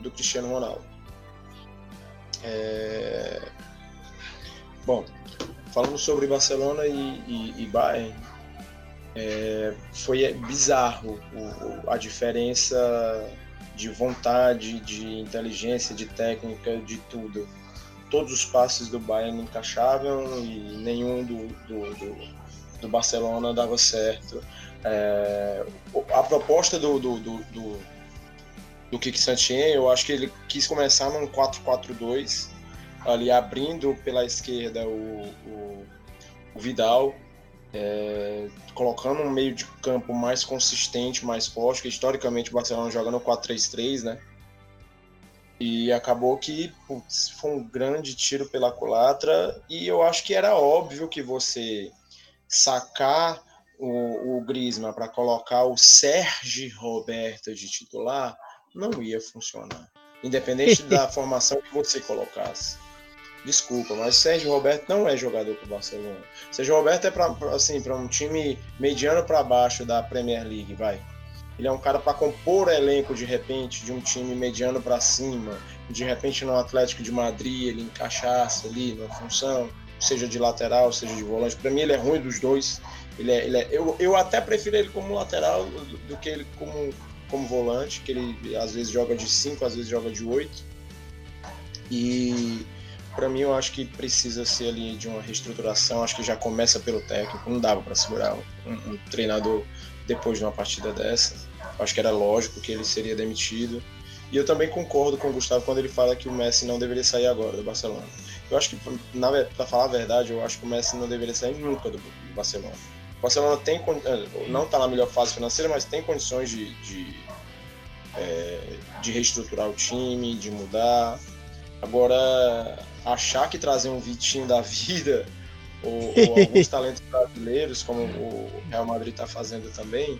do Cristiano Ronaldo. É... Bom, falando sobre Barcelona e, e, e Bayern, é, foi bizarro o, a diferença de vontade, de inteligência, de técnica, de tudo. Todos os passes do Bayern encaixavam e nenhum do, do, do, do Barcelona dava certo. É, a proposta do, do, do, do, do Kik Santien, eu acho que ele quis começar num 4-4-2, ali abrindo pela esquerda o, o, o Vidal, é, colocando um meio de campo mais consistente, mais forte, que historicamente o Barcelona joga no 4-3-3, né? E acabou que putz, foi um grande tiro pela culatra, e eu acho que era óbvio que você sacar o, o Griezmann para colocar o Sérgio Roberto de titular não ia funcionar, independente *laughs* da formação que você colocasse. Desculpa, mas Sérgio Roberto não é jogador para o Barcelona. Sérgio Roberto é para assim, para um time mediano para baixo da Premier League, vai. Ele é um cara para compor elenco de repente de um time mediano para cima, de repente no Atlético de Madrid ele encaixasse ali na função, seja de lateral, seja de volante. Para mim ele é ruim dos dois. Ele é, ele é, eu, eu até prefiro ele como lateral do, que ele como, como volante, que ele às vezes joga de 5, às vezes joga de 8. E para mim eu acho que precisa ser ali de uma reestruturação, acho que já começa pelo técnico, não dava para segurar um, um, treinador depois de uma partida dessa. Acho que era lógico que ele seria demitido. E eu também concordo com o Gustavo quando ele fala que o Messi não deveria sair agora do Barcelona. Eu acho que, para falar a verdade, eu acho que o Messi não deveria sair nunca do, Barcelona. O Barcelona tem, eh, não está na melhor fase financeira, mas tem condições de, de, é, de reestruturar o time, de mudar. Agora, achar que trazer um Vitinho da vida ou, ou alguns talentos brasileiros, como o Real Madrid está fazendo também,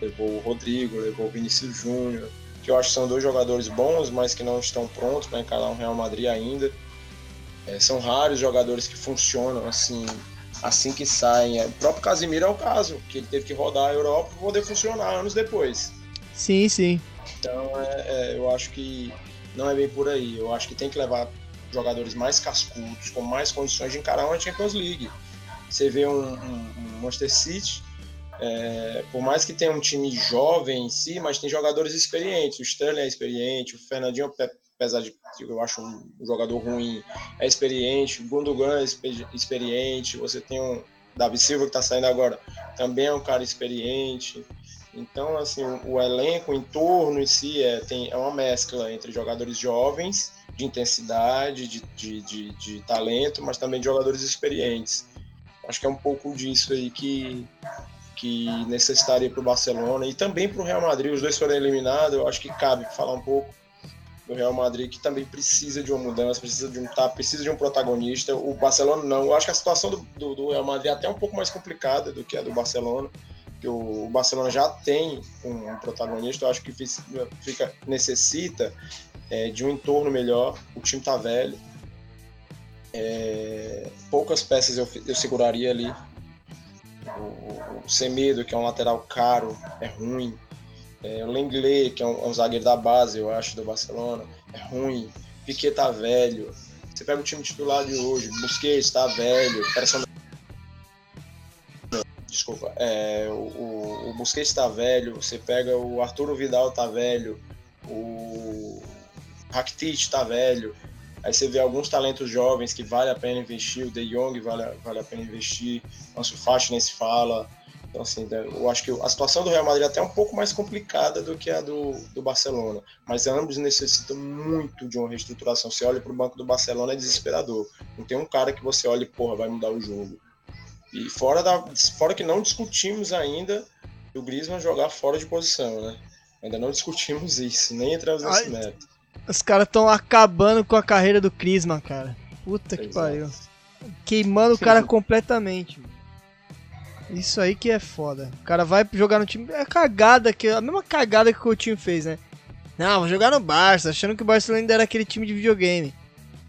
levou o Rodrigo, levou o Vinícius Júnior, que eu acho que são dois jogadores bons, mas que não estão prontos para encarar um Real Madrid ainda. É, são raros jogadores que funcionam assim, assim que saem. É, o próprio Casimiro é o caso, que ele teve que rodar a Europa para poder funcionar anos depois. Sim, sim. Então é, é, eu acho que não é bem por aí. Eu acho que tem que levar jogadores mais cascudos, com mais condições de encarar uma Champions League. Você vê um, um, um Manchester City, é, por mais que tenha um time jovem em si, mas tem jogadores experientes. O Sterling é experiente, o Fernandinho, apesar de que eu acho um jogador ruim, é experiente, o Gundogan é experiente, você tem um Davi Silva que está saindo agora, também é um cara experiente. Então, assim, o, o elenco, o entorno em si é, tem, é uma mescla entre jogadores jovens de intensidade, de, de, de, de talento, mas também de jogadores experientes. Acho que é um pouco disso aí que, que necessitaria para o Barcelona e também para o Real Madrid. Os dois foram eliminados, eu acho que cabe falar um pouco do Real Madrid, que também precisa de uma mudança, precisa de um tá, precisa de um protagonista. O Barcelona não. Eu acho que a situação do, do, do Real Madrid é até um pouco mais complicada do que a do Barcelona. Que o, Barcelona já tem um protagonista, eu acho que fica, necessita é, de um entorno melhor. O time tá velho. É, poucas peças eu, eu seguraria ali. O, o Semedo, que é um lateral caro, é ruim. É, o Lenglet, que é um, é um, zagueiro da base, eu acho, do Barcelona, é ruim. Piquet tá velho. Você pega o time titular de hoje, Busquets tá velho. Desculpa. É, o, o Busquets tá velho. Você pega o Arturo Vidal tá velho. O Rakitic tá velho. Aí você vê alguns talentos jovens que vale a pena investir, o De Jong vale, vale a pena investir, Ansu Fati nem se fala. Então, assim, né, eu acho que a situação do Real Madrid é até um pouco mais complicada do que a do, do Barcelona, mas ambos necessitam muito de uma reestruturação. Você olha para o banco do Barcelona, é desesperador. Não tem um cara que você olha e, porra, vai mudar o jogo. E fora, da, fora que não discutimos ainda o Griezmann jogar fora de posição, né? Ainda não discutimos isso, nem entramos nesse método. Os caras estão acabando com a carreira do Crisma, cara. Puta que pariu. Queimando o cara completamente. Isso aí que é foda. O cara vai jogar no time. É a cagada que. A mesma cagada que o Coutinho fez, né? Não, vou jogar no Barça, achando que o Barcelona ainda era aquele time de videogame.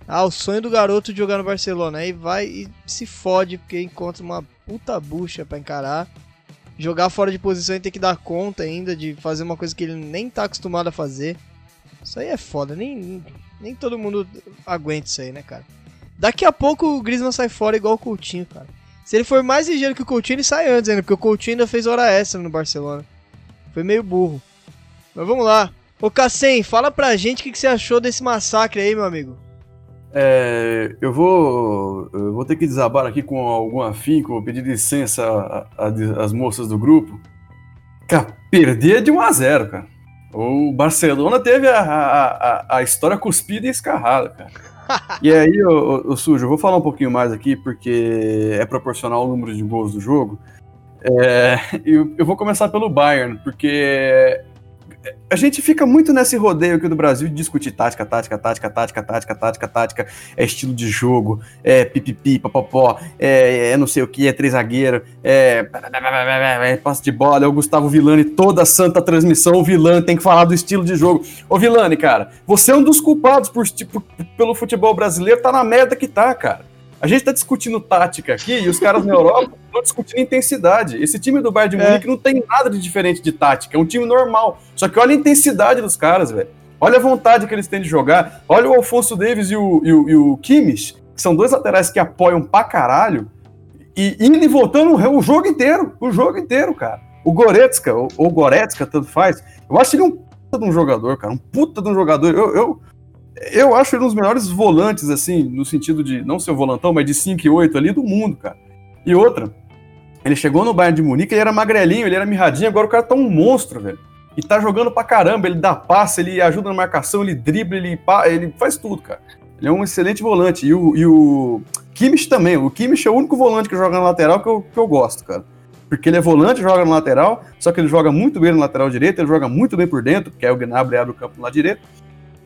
Ah, o sonho do garoto de jogar no Barcelona. Aí vai e se fode porque encontra uma puta bucha pra encarar. Jogar fora de posição e ter que dar conta ainda de fazer uma coisa que ele nem tá acostumado a fazer. Isso aí é foda, nem, nem todo mundo aguenta isso aí, né, cara? Daqui a pouco o Griezmann sai fora igual o Coutinho, cara. Se ele for mais ligeiro que o Coutinho, ele sai antes ainda, porque o Coutinho ainda fez hora extra no Barcelona. Foi meio burro. Mas vamos lá. Ô Cassem, fala pra gente o que, que você achou desse massacre aí, meu amigo. É, eu vou eu vou ter que desabar aqui com algum afinco, pedir licença às moças do grupo. Cara, perder de 1 a 0 cara. O Barcelona teve a, a, a, história cuspida e escarrada, cara. e aí, o, Sujo, eu vou falar um pouquinho mais aqui, porque é proporcional ao número de gols do jogo. É, eu, eu vou começar pelo Bayern, porque a gente fica muito nesse rodeio aqui do Brasil de discutir tática, tática, tática, tática, tática, tática, tática, é estilo de jogo, é pipipi, papapó, é, é não sei o que, é três zagueiro, é, é passe de bola, é o Gustavo Villani, toda santa transmissão, o Villani tem que falar do estilo de jogo. Ô Villani, cara, você é um dos culpados por, tipo, pelo futebol brasileiro, tá na merda que tá, cara. A gente tá discutindo tática aqui e os caras na Europa *laughs* estão discutindo intensidade. Esse time do Bayern de é. Munique não tem nada de diferente de tática, é um time normal. Só que olha a intensidade dos caras, velho. Olha a vontade que eles têm de jogar. Olha o Alfonso Davis e o, e o, e o Kimmich, que são dois laterais que apoiam pra caralho. E indo e voltando o jogo inteiro. O jogo inteiro, cara. O Goretzka, ou, ou Goretzka, tanto faz. Eu acho ele um puta de um jogador, cara. Um puta de um jogador. Eu, eu, eu acho ele um dos melhores volantes, assim, no sentido de não ser o volantão, mas de 5 e 8 ali do mundo, cara. E outra, ele chegou no Bayern de Munique, ele era magrelinho, ele era mirradinho, agora o cara tá um monstro, velho. E tá jogando pra caramba, ele dá passe, ele ajuda na marcação, ele dribla, ele, ele faz tudo, cara. Ele é um excelente volante. E o, e o Kimmich também. O Kimmich é o único volante que joga na lateral que eu, que eu gosto, cara. Porque ele é volante, joga no lateral, só que ele joga muito bem no lateral direito, ele joga muito bem por dentro, porque é o Gnabry abre o campo lado direito.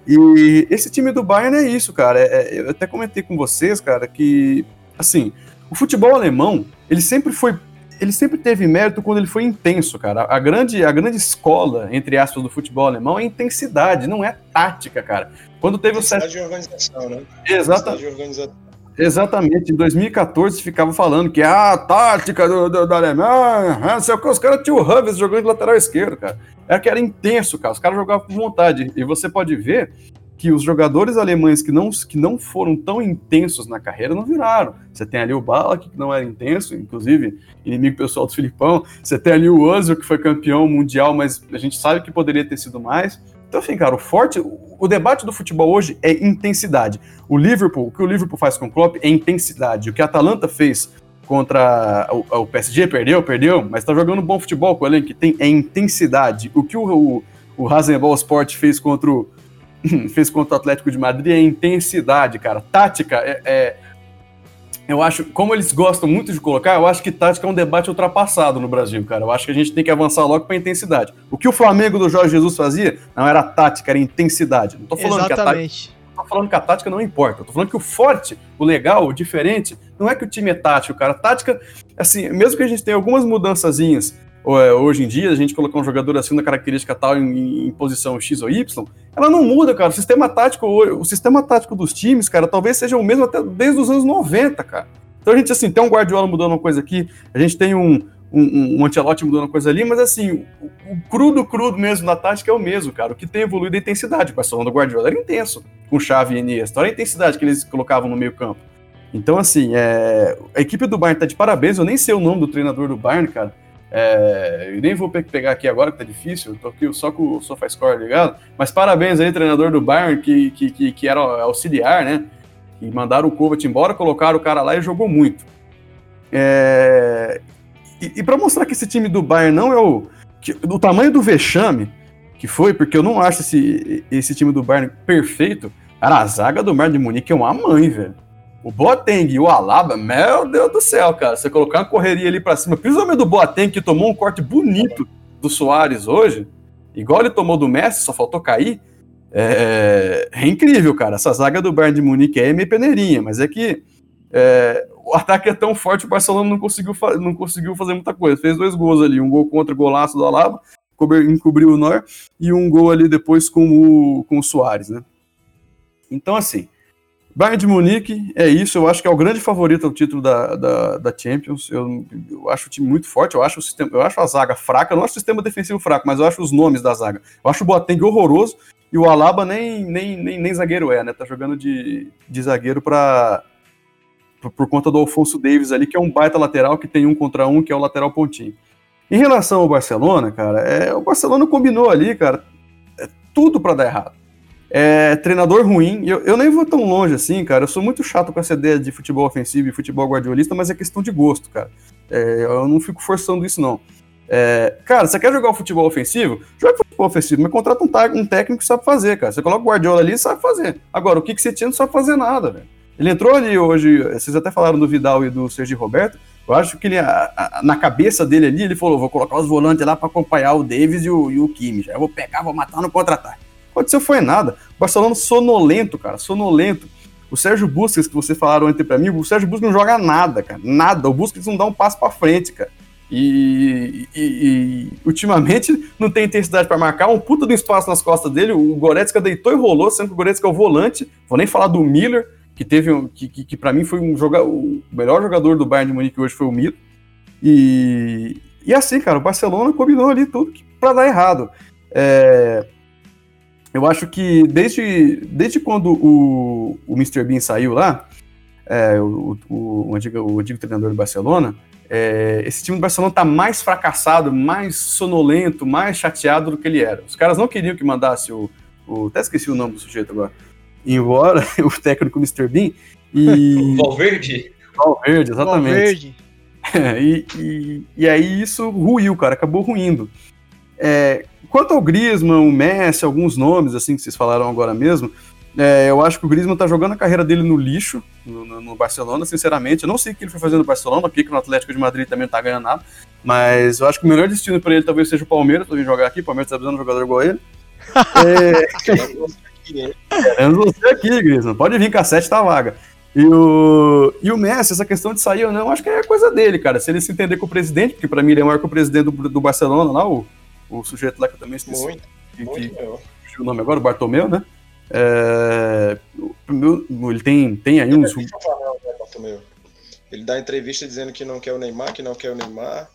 E esse time do Bayern é isso, cara. É, é, eu até comentei com vocês, cara, que assim, o futebol alemão, ele sempre foi ele sempre teve mérito quando ele foi intenso, cara. A grande, a grande escola, entre aspas, do futebol alemão é intensidade, não é tática, cara. Quando teve o set... de organização, né? Exatamente. Exatamente, em 2014 ficava falando que ah, a tática do, do, da Alemanha, não sei o que, os caras tinham o Hovers jogando de lateral esquerdo, cara. Era que era intenso, cara. Os caras jogavam com vontade. E você pode ver que os jogadores alemães que não, que não foram tão intensos na carreira não viraram. Você tem ali o Balak, que não era intenso, inclusive inimigo pessoal do Filipão. Você tem ali o Ozil, que foi campeão mundial, mas a gente sabe que poderia ter sido mais. Então, assim, cara, o forte, o debate do futebol hoje é intensidade. O Liverpool, o que o Liverpool faz com o Klopp é intensidade. O que a Atalanta fez contra o, o PSG, perdeu, perdeu, mas tá jogando bom futebol com o elenco que tem é intensidade. O que o, o, o Rasenball Sport fez contra o, *laughs* fez contra o Atlético de Madrid é intensidade, cara. Tática é, é, Eu acho, como eles gostam muito de colocar, eu acho que tática é um debate ultrapassado no Brasil, cara. Eu acho que a gente tem que avançar logo pra intensidade. O que o Flamengo do Jorge Jesus fazia não era tática, era intensidade. Não tô falando Exatamente. que a tática tô falando que a tática não importa. Eu tô falando que o forte, o legal, o diferente, não é que o time é tático, cara. A tática, assim, mesmo que a gente tenha algumas mudançazinhas hoje em dia, a gente colocar um jogador assim na característica tal em, em, posição X ou Y, ela não muda, cara. O sistema tático, o sistema tático dos times, cara, talvez seja o mesmo até desde os anos 90, cara. Então a gente, assim, tem um Guardiola mudando uma coisa aqui, a gente tem um, um, um Ancelotti mudando uma coisa ali, mas assim, o, o, crudo, crudo mesmo na tática é o mesmo, cara. O que tem evoluído é a intensidade. O Barcelona do Guardiola era intenso, com chave e Iniesta. Olha a intensidade que eles colocavam no meio campo. Então, assim, é... a equipe do Bayern tá de parabéns. Eu nem sei o nome do treinador do Bayern, cara. É... Nem vou pegar aqui agora, que tá difícil. Tô aqui só com o SofaScore ligado. Mas parabéns aí, treinador do Bayern, que, que, que, que era auxiliar, né? Que mandaram o Kovac embora, colocaram o cara lá e jogou muito. É... E, e para mostrar que esse time do Bayern não é o. Que, tamanho do vexame que foi, porque eu não acho esse, esse time do Bayern perfeito. Cara, a zaga do Bayern de Munique é uma mãe, velho. O Boateng e o Alaba, meu Deus do céu, cara. Você colocar uma correria ali para cima, principalmente do Boateng, que tomou um corte bonito do Soares hoje, igual ele tomou do Messi, só faltou cair. É, é incrível, cara. Essa zaga do Bayern de Munique é meio peneirinha, mas é que É, o ataque é tão forte, o Barcelona não conseguiu, não conseguiu fazer muita coisa. Fez dois gols ali, um gol contra o golaço do Alaba, encobriu o Nor, e um gol ali depois com o, com o Soares, né? Então, assim, Bayern de Munique é isso, eu acho que é o grande favorito ao título da, da, da Champions. Eu, eu, acho o time muito forte, eu acho, o sistema, eu acho a zaga fraca, eu não acho o sistema defensivo fraco, mas eu acho os nomes da zaga. Eu acho o Boateng horroroso e o Alaba nem, nem, nem, nem zagueiro é, né? Tá jogando de, de zagueiro para por, conta do Alfonso Davis ali, que é um baita lateral que tem um contra um, que é o lateral pontinho. Em relação ao Barcelona, cara, é, o Barcelona combinou ali, cara, é tudo para dar errado é, treinador ruim, eu, eu nem vou tão longe assim, cara. Eu sou muito chato com essa ideia de futebol ofensivo e futebol guardiolista, mas é questão de gosto, cara. É, eu não fico forçando isso, não. É, cara, você quer jogar o futebol ofensivo? Joga futebol ofensivo, mas contrata um, um, técnico que sabe fazer, cara. Você coloca o Guardiola ali e sabe fazer. Agora, o que, que você tinha não sabe fazer nada, velho. Ele entrou ali hoje, vocês até falaram do Vidal e do Sergi Roberto. Eu acho que ele, a, a, na cabeça dele ali, ele falou: vou colocar os volantes lá para acompanhar o Davis e o, e o Kimi. Já vou pegar, vou matar no contra-ataque aconteceu foi nada. O Barcelona sonolento, cara, sonolento. O Sérgio Busquets, que vocês falaram ontem pra mim, o Sérgio Busquets não joga nada, cara, nada. O Busquets não dá um passo para frente, cara. E, e, e, ultimamente não tem intensidade para marcar, um puta do espaço nas costas dele. O Goretzka deitou e rolou, sendo que o Goretzka é o volante. Vou nem falar do Miller, que teve um, que, que, que para mim foi um joga, o melhor jogador do Bayern de Munique hoje foi o Miller. E, e assim, cara, o Barcelona combinou ali tudo para dar errado. É, eu acho que desde, desde quando o, o Mr. Bean saiu lá, é, o, o, o, antigo, o antigo treinador do Barcelona, é, esse time do Barcelona está mais fracassado, mais sonolento, mais chateado do que ele era. Os caras não queriam que mandasse o. o até esqueci o nome do sujeito agora. Embora *laughs* o técnico Mr. Bean. E... *laughs* Valverde? Valverde, exatamente. Valverde. É, *laughs* e, e, e, aí isso ruiu, cara, acabou ruindo. É, Quanto ao Griezmann, o Messi, alguns nomes assim que vocês falaram agora mesmo, é, eu acho que o Griezmann tá jogando a carreira dele no lixo, no, no, no, Barcelona, sinceramente. Eu não sei o que ele foi fazendo no Barcelona, porque no Atlético de Madrid também não tá ganhando nada. Mas eu acho que o melhor destino para ele talvez seja o Palmeiras, pra vir jogar aqui. O Palmeiras tá precisando de um jogador igual ele. *laughs* é... Queremos você aqui, Griezmann. Pode vir, cassete tá vaga. E o, e o Messi, essa questão de sair ou não, acho que é coisa dele, cara. Se ele se entender com o presidente, porque para mim ele é maior que o presidente do, do Barcelona lá, o, o sujeito lá que eu também esqueci. Muito, que, muito que, o nome agora, o Bartomeu, né? É, ele tem, tem aí uns. Né, ele dá entrevista dizendo que não quer o Neymar, que não quer o Neymar.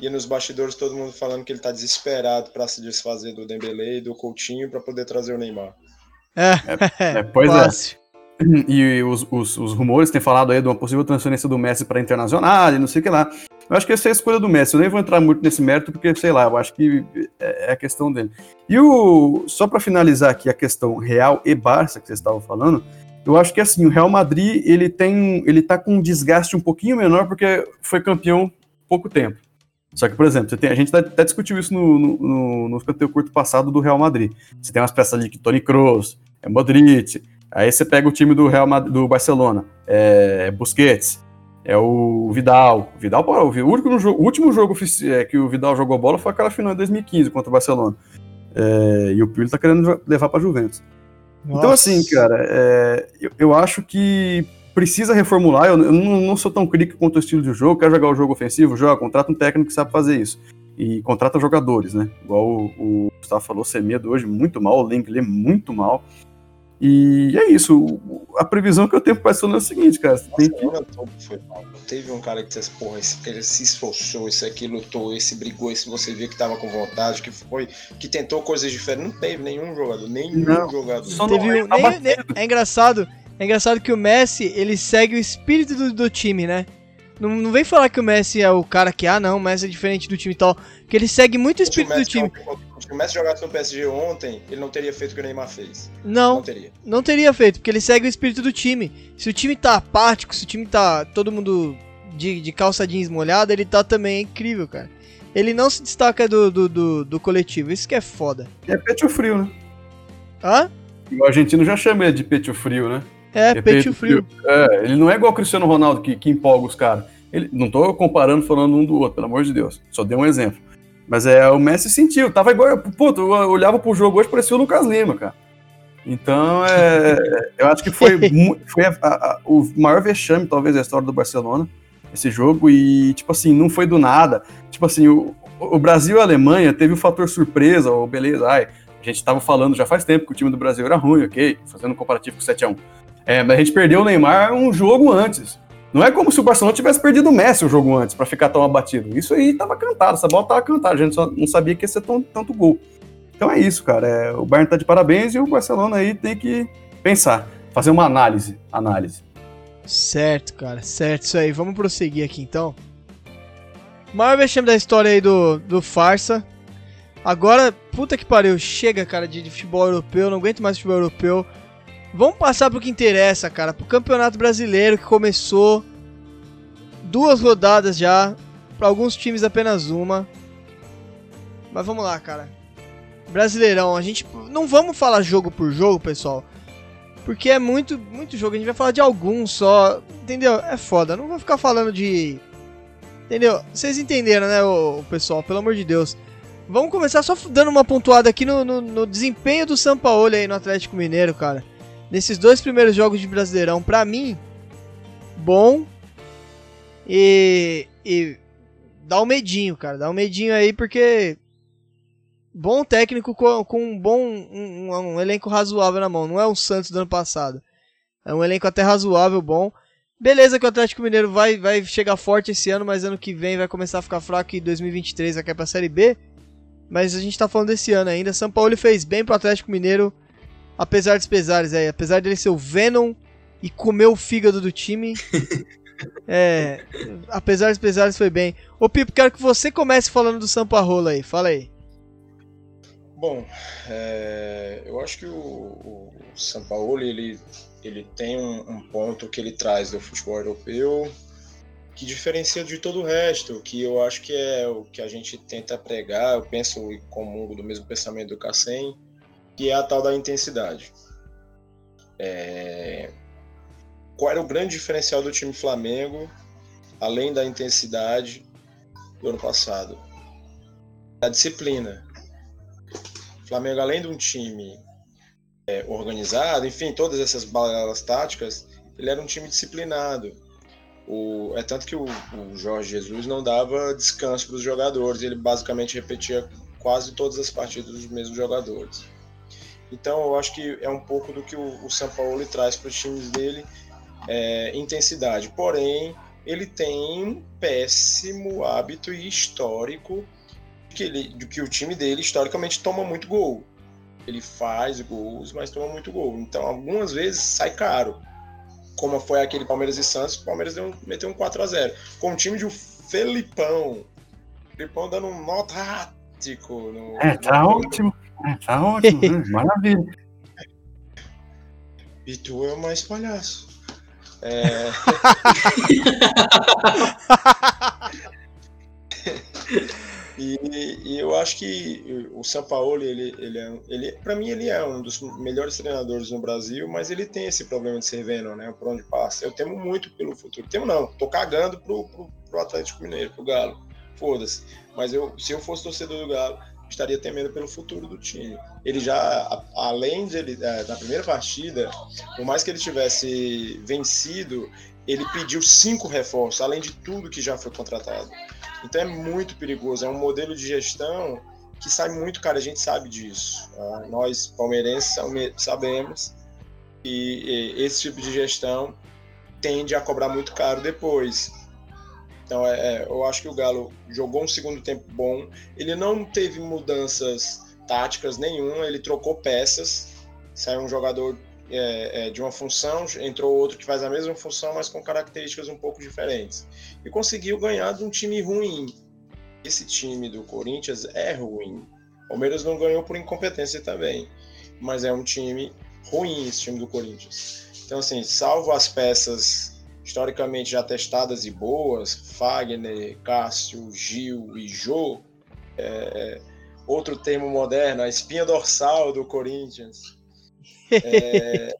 E nos bastidores todo mundo falando que ele tá desesperado para se desfazer do Dembélé e do Coutinho para poder trazer o Neymar. É, é, *laughs* é pois é. E os, os, os, rumores têm falado aí de uma possível transferência do Messi para Internacional e não sei o que lá. Eu acho que essa é a escolha do Messi. Eu nem vou entrar muito nesse mérito, porque, sei lá, eu acho que é, é a questão dele. E o. Só para finalizar aqui a questão Real e Barça, que vocês estavam falando, eu acho que assim, o Real Madrid ele tem. ele tá com um desgaste um pouquinho menor porque foi campeão pouco tempo. Só que, por exemplo, tem, a gente até discutiu isso no, no, no, no canteiro curto passado do Real Madrid. Você tem umas peças ali que Tony Kroos, é Modric, aí você pega o time do Real Madrid, do Barcelona, é Busquets, é o Vidal. O Vidal, o, único o último jogo é, que o Vidal jogou bola foi aquela final de 2015 contra o Barcelona. É, e o Pirlo tá querendo levar pra Juventus. Nossa. Então, assim, cara, é, eu, eu, acho que precisa reformular. Eu, eu não, não, sou tão crítico quanto o estilo de jogo. Quer jogar o jogo ofensivo? Joga, contrata um técnico que sabe fazer isso. E contrata jogadores, né? Igual o, o Gustavo falou, Semedo hoje muito mal, o Lenglet muito mal. E é isso. A previsão que eu tenho para esse ano é o seguinte, cara. Nossa, tem que... foi mal. Teve um cara que disse, porra, esse cara se esforçou, esse aqui lutou, esse brigou, esse você vê que tava com vontade, que foi, que tentou coisas diferentes. Não teve nenhum jogador, nenhum não, jogador. Só teve um, nem, nem, é engraçado, é engraçado que o Messi, ele segue o espírito do, do time, né? Não, não vem falar que o Messi é o cara que, ah, não, o Messi é diferente do time e tal. Porque ele segue muito o espírito do time. Se o Messi jogasse no PSG ontem, ele não teria feito o que o Neymar fez. Não, não teria. Não teria feito, porque ele segue o espírito do time. Se o time tá apático, se o time tá todo mundo de, de calça jeans molhada, ele tá também é incrível, cara. Ele não se destaca do, do, do, do coletivo, isso que é foda. É peito frio, né? Hã? O argentino já chama ele de peito frio, né? É, é peito frio. frio. É, ele não é igual o Cristiano Ronaldo que, que empolga os caras. Não tô comparando, falando um do outro, pelo amor de Deus. Só dei um exemplo. Mas é, o Messi sentiu, tava igual. Pô, eu olhava pro jogo hoje, parecia o Lucas Lima, cara. Então, é, eu acho que foi, *laughs* foi a, a, o maior vexame, talvez, da história do Barcelona, esse jogo, e, tipo assim, não foi do nada. Tipo assim, o, o Brasil e a Alemanha teve o fator surpresa, ou beleza, ai, a gente estava falando já faz tempo que o time do Brasil era ruim, ok? Fazendo um comparativo com o 7x1. É, mas a gente perdeu o Neymar um jogo antes. Não é como se o Barcelona tivesse perdido o Messi o jogo antes para ficar tão abatido. Isso aí estava cantado, essa bola estava cantada, a gente só não sabia que ia ser tão, tanto gol. Então é isso, cara. É, o Bayern tá de parabéns e o Barcelona aí tem que pensar, fazer uma análise, análise. Certo, cara, certo. Isso aí. Vamos prosseguir aqui então. Maior vexame da história aí do, do Farsa. Agora, puta que pariu, chega, cara, de, de futebol europeu, não aguento mais futebol europeu. Vamos passar pro que interessa, cara, pro Campeonato Brasileiro que começou duas rodadas já, para alguns times apenas uma. Mas vamos lá, cara. Brasileirão, a gente não vamos falar jogo por jogo, pessoal. Porque é muito, muito jogo, a gente vai falar de alguns só, entendeu? É foda, não vou ficar falando de Entendeu? Vocês entenderam, né, o pessoal? Pelo amor de Deus. Vamos começar só dando uma pontuada aqui no, no, no desempenho do São Paulo aí no Atlético Mineiro, cara. Nesses dois primeiros jogos de Brasileirão, pra mim, bom. E, e dá um medinho, cara. Dá um medinho aí, porque bom técnico com, com um bom um, um, elenco razoável na mão. Não é o Santos do ano passado. É um elenco até razoável, bom. Beleza que o Atlético Mineiro vai, vai chegar forte esse ano, mas ano que vem vai começar a ficar fraco e 2023 vai cair pra Série B. Mas a gente tá falando desse ano ainda. São Paulo fez bem pro Atlético Mineiro, apesar dos pesares aí. Apesar dele ser o Venom e comer o fígado do time. *laughs* é, apesar dos pesares foi bem. Ô Pipo, quero que você comece falando do Samparola aí. Fala aí. Bom, é, eu acho que o, o São Paulo ele ele tem um, um, ponto que ele traz do futebol europeu que diferencia de todo o resto, que eu acho que é o que a gente tenta pregar, eu penso e comungo do mesmo pensamento do Cassem, que é a tal da intensidade. É... Qual era o grande diferencial do time Flamengo, além da intensidade do ano passado? A disciplina. O Flamengo, além de um time é, organizado, enfim, todas essas balas táticas, ele era um time disciplinado. O, é tanto que o, o Jorge Jesus não dava descanso para os jogadores, ele basicamente repetia quase todas as partidas dos mesmos jogadores. Então eu acho que é um pouco do que o, o São Paulo traz para os times dele, é, intensidade. Porém, ele tem um péssimo hábito e histórico de que, ele, de que o time dele historicamente toma muito gol ele faz gols, mas toma muito gol. Então, algumas vezes sai caro. Como foi aquele Palmeiras e Santos, o Palmeiras deu, meteu um 4 a 0 Com o time de Felipão. Felipão dando um nó tático. No, é, tá no... ótimo. É, tá ótimo. Né? *laughs* Maravilha. E tu é o mais palhaço. É... *laughs* E, e, eu acho que o São Paulo, ele, ele, é, ele para mim, ele é um dos melhores treinadores no Brasil, mas ele tem esse problema de ser vendo, né? Por onde passa. Eu temo muito pelo futuro. Temo não, tô cagando pro, pro, pro Atlético Mineiro, pro Galo. Foda-se. Mas eu, se eu fosse torcedor do Galo, estaria temendo pelo futuro do time. Ele já, além de ele, é, na primeira partida, por mais que ele tivesse vencido, ele pediu cinco reforços, além de tudo que já foi contratado. Então é muito perigoso, é um modelo de gestão que sai muito caro, a gente sabe disso. Tá? Nós, palmeirenses, sabemos que esse tipo de gestão tende a cobrar muito caro depois. Então, é, é, eu acho que o Galo jogou um segundo tempo bom. Ele não teve mudanças táticas nenhuma, ele trocou peças. Saiu um jogador é, é, de uma função, entrou outro que faz a mesma função, mas com características um pouco diferentes. E conseguiu ganhar de um time ruim. Esse time do Corinthians é ruim. O Palmeiras não ganhou por incompetência também, mas é um time ruim esse time do Corinthians. Então, assim, salvo as peças historicamente já testadas e boas, Fagner, Cássio, Gil e Jô, é, outro termo moderno, a espinha dorsal do Corinthians, *laughs* é,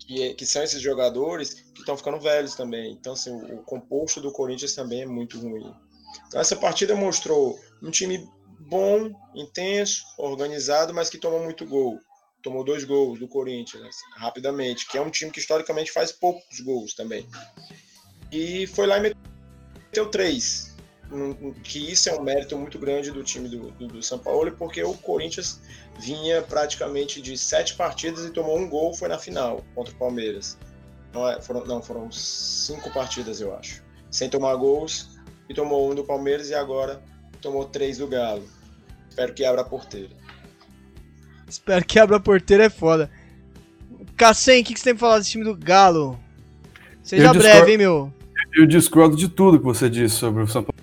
que, que, são esses jogadores que estão ficando velhos também. Então, assim, o, o composto do Corinthians também é muito ruim. Então, essa partida mostrou um time bom, intenso, organizado, mas que toma muito gol. Tomou dois gols do Corinthians rapidamente, que é um time que historicamente faz poucos gols também. E foi lá e meteu três. Que isso é um mérito muito grande do time do, do, do São Paulo, porque o Corinthians vinha praticamente de sete partidas e tomou um gol, foi na final contra o Palmeiras. Não, é, foram, não, foram cinco partidas, eu acho. Sem tomar gols, e tomou um do Palmeiras e agora tomou três do Galo. Espero que abra a porteira. Espero que abra a porteira é foda. Cassem, o que, que você tem pra falar desse time do Galo? Seja breve, hein, meu? Eu discordo de tudo que você disse sobre o São Paulo.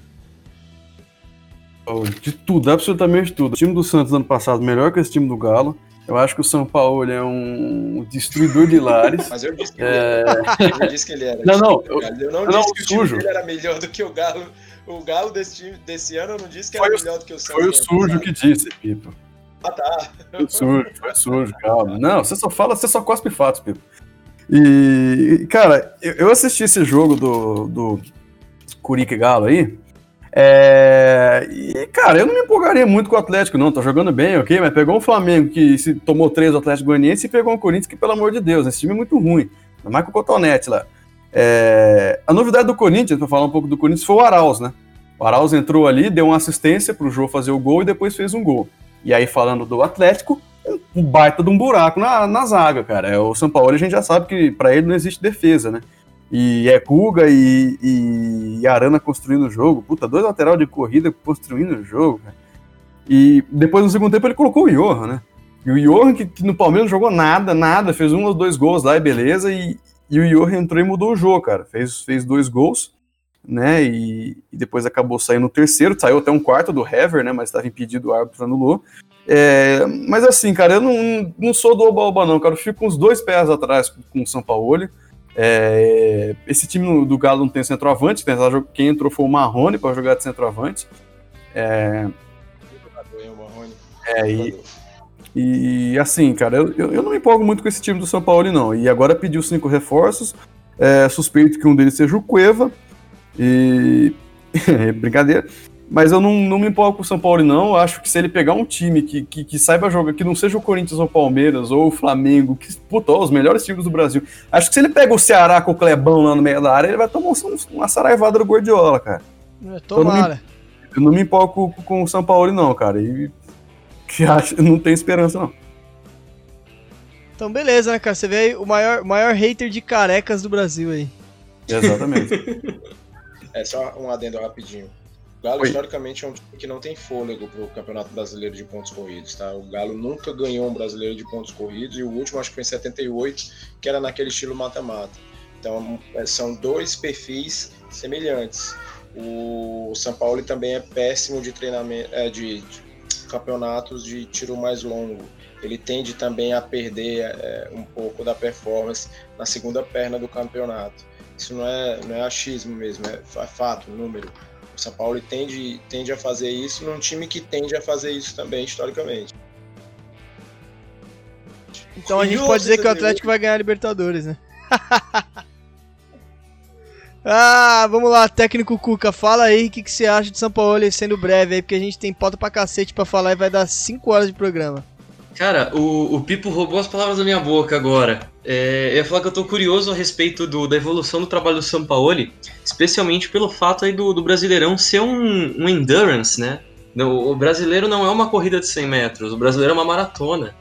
De tudo, absolutamente tudo. O time do Santos ano passado melhor que esse time do Galo. Eu acho que o São Paulo é um destruidor de lares. *laughs* Mas eu disse que, é... ele, era. eu disse que ele era. Não, não. Eu, eu não, não, disse que o time dele era melhor do que o Galo. O Galo desse, time, desse ano eu não disse que era foi melhor do que o Santos. Foi o sujo que disse, Pipo. Ah, tá. Foi sujo, foi sujo, calma. Não, você só fala, você só cospe fatos, Pipo. E, cara, eu assisti esse jogo do, do Curica e Galo aí. É... E, cara, eu não me empolgaria muito com o Atlético, não. Tá jogando bem, ok? Mas pegou um Flamengo que se tomou três do Atlético Goianiense e pegou um Corinthians que, pelo amor de Deus, esse time é muito ruim. Ainda mais com o Cotonete lá. É... A novidade do Corinthians, pra falar um pouco do Corinthians, foi o Arauz, né? O Arauz entrou ali, deu uma assistência pro Jô fazer o gol e depois fez um gol. E aí, falando do Atlético, um baita de um buraco na, na zaga, cara. É, o São Paulo a gente já sabe que para ele não existe defesa, né? E é Kuga e, e, Arana construindo o jogo. Puta, dois lateral de corrida construindo o jogo, cara. E depois no segundo tempo ele colocou o Johan, né? E o Johan, que, que, no Palmeiras não jogou nada, nada, fez um ou dois gols lá e beleza. E, e o Johan entrou e mudou o jogo, cara. Fez, fez dois gols, né? E, e depois acabou saindo o terceiro, saiu até um quarto do Hever, né? Mas estava impedido, o árbitro anulou. É, mas assim, cara, eu não, não sou do Oba-Oba, não, cara. Eu fico com os dois pés atrás com o São Paulo. É, esse time do Galo não tem centroavante, quem entrou foi o Marrone para jogar de centroavante. É, é e, e assim, cara, eu, eu não me empolgo muito com esse time do São Paulo, não. E agora pediu cinco reforços. É, suspeito que um deles seja o Cueva. E. *laughs* brincadeira. Mas eu não, não me empolgo com o São Paulo, não. Eu acho que se ele pegar um time que, que, que, saiba jogar, que não seja o Corinthians ou o Palmeiras ou o Flamengo, que, puta, os melhores times do Brasil. Acho que se ele pega o Ceará com o Clebão lá no meio da área, ele vai tomar uma saraivada do Gordiola, cara. É, tomara. Eu não, me, eu não me empolgo com, com o São Paulo, não, cara. E que acho, não tem esperança, não. Então, beleza, né, cara? Você vê aí o maior, maior hater de carecas do Brasil aí. Exatamente. *laughs* é só um adendo rapidinho. Galo, Oi. historicamente, é um time que não tem fôlego para o Campeonato Brasileiro de Pontos Corridos, tá? O Galo nunca ganhou um brasileiro de pontos corridos e o último, acho que foi em 78, que era naquele estilo mata-mata. Então, é, são dois perfis semelhantes. O São Paulo também é péssimo de treinamento, é, de, de campeonatos de tiro mais longo. Ele tende também a perder é, um pouco da performance na segunda perna do campeonato. Isso não é, não é achismo mesmo, é fato, número. O São Paulo tende, tende a fazer isso num time que tende a fazer isso também, historicamente. Então a gente pode dizer que o Atlético vai ganhar a Libertadores, né? *laughs* ah, vamos lá, técnico Cuca, fala aí o que, que você acha de São Paulo, sendo breve aí, porque a gente tem pauta pra cacete pra falar e vai dar 5 horas de programa. Cara, o, o Pipo roubou as palavras da minha boca agora. É, eu ia falar que eu tô curioso a respeito do, da evolução do trabalho do Sampaoli, especialmente pelo fato aí do, do Brasileirão ser um, um endurance, né? O, brasileiro não é uma corrida de 100 metros, o brasileiro é uma maratona.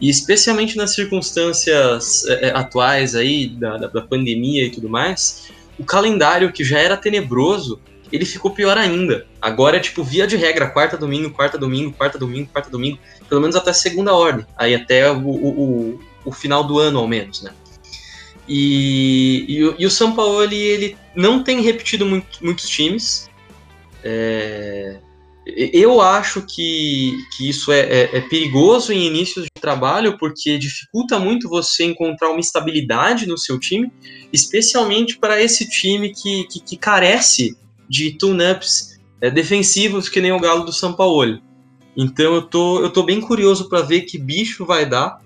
E especialmente nas circunstâncias é, é, atuais aí, da, da, da pandemia e tudo mais, o calendário que já era tenebroso ele ficou pior ainda. Agora é tipo via de regra, quarta domingo, quarta domingo, quarta domingo, quarta domingo, pelo menos até segunda ordem, aí até o, o, o final do ano ao menos, né? E, e, e o São Paulo ele, ele não tem repetido muito, muitos times. É, eu acho que, que isso é, é, é, perigoso em inícios de trabalho, porque dificulta muito você encontrar uma estabilidade no seu time, especialmente para esse time que, que, que carece de tune-ups é, defensivos que nem o Galo do São Paulo. Então eu tô, eu tô bem curioso para ver que bicho vai dar.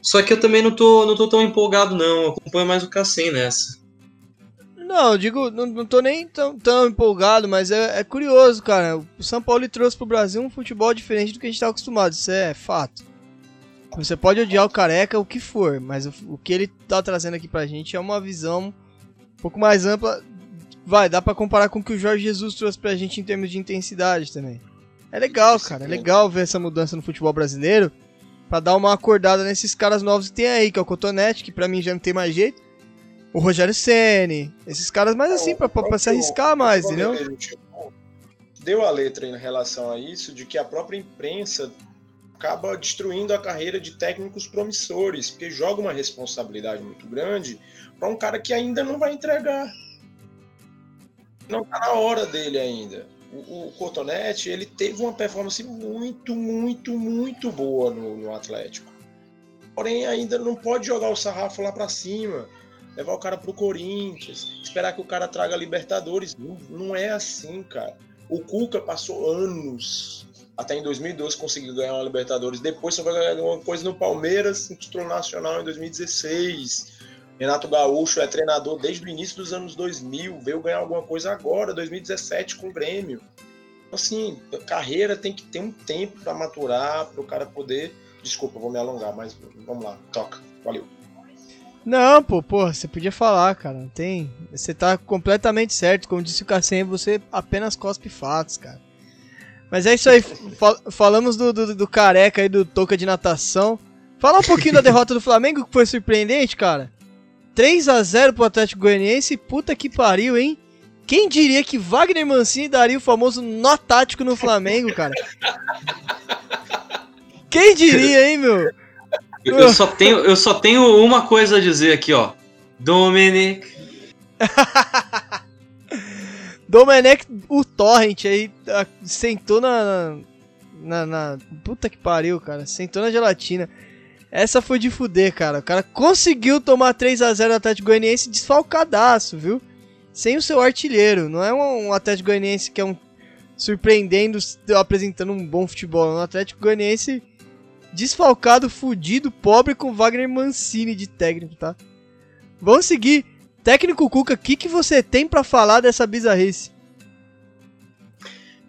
Só que eu também não tô, não tô tão empolgado, não. Eu acompanho mais o Cassem nessa. Não, digo, não, não tô nem tão, tão empolgado, mas é, é, curioso, cara. O São Paulo trouxe pro Brasil um futebol diferente do que a gente tá acostumado, isso é fato. Você pode odiar o careca, o que for, mas o, o que ele tá trazendo aqui pra gente é uma visão um pouco mais ampla. Vai, dá pra comparar com o que o Jorge Jesus trouxe pra gente em termos de intensidade também. É legal, cara. É legal ver essa mudança no futebol brasileiro. Pra dar uma acordada nesses caras novos que tem aí, que é o Cotonete, que pra mim já não tem mais jeito. O Rogério Ceni, esses caras mais assim, pra, pra, pra se arriscar mais, entendeu? Deu a letra em relação a isso, de que a própria imprensa acaba destruindo a carreira de técnicos promissores, porque joga uma responsabilidade muito grande para um cara que ainda não vai entregar. Não tá na hora dele ainda. O, o Cotonete, ele teve uma performance muito, muito, muito boa no, no Atlético. Porém, ainda não pode jogar o sarrafo lá para cima levar o cara pro Corinthians, esperar que o cara traga Libertadores. Não, não é assim, cara. O Cuca passou anos, até em 2012 conseguiu ganhar uma Libertadores. Depois só vai ganhar alguma coisa no Palmeiras, um título nacional em 2016. Renato Gaúcho é treinador desde o início dos anos 2000, veio ganhar alguma coisa agora, 2017 com o Grêmio. Então, assim, carreira tem que ter um tempo para maturar, para o cara poder. Desculpa, vou me alongar, mas vamos lá, toca. Valeu. Não, pô, pô, você podia falar, cara. Não tem. Você tá completamente certo. Como disse o Cassem, você apenas cospe fatos, cara. Mas é isso aí. *laughs* Fal falamos do, do, do, careca aí do toca de natação. Fala um pouquinho da derrota do Flamengo, que foi surpreendente, cara. 3 a 0 pro Atlético Goianiense. Puta que pariu, hein? Quem diria que Wagner Mancini daria o famoso nó tático no Flamengo, cara? Quem diria, hein, meu? Eu só, tenho, eu só tenho uma coisa a dizer aqui, ó. Dominic. *laughs* Dominic, o Torrent aí, sentou na, na, na, Puta que pariu, cara. Sentou na gelatina. Essa foi de fuder, cara. O cara conseguiu tomar 3 a 0 do Atlético Goianiense desfalcadaço, viu? Sem o seu artilheiro. Não é um, Atlético Goianiense que é um surpreendendo, apresentando um bom futebol. É um Atlético Goianiense desfalcado, fudido, pobre com Wagner Mancini de técnico, tá? Vamos seguir. Técnico Cuca, o que, que você tem para falar dessa bizarrice?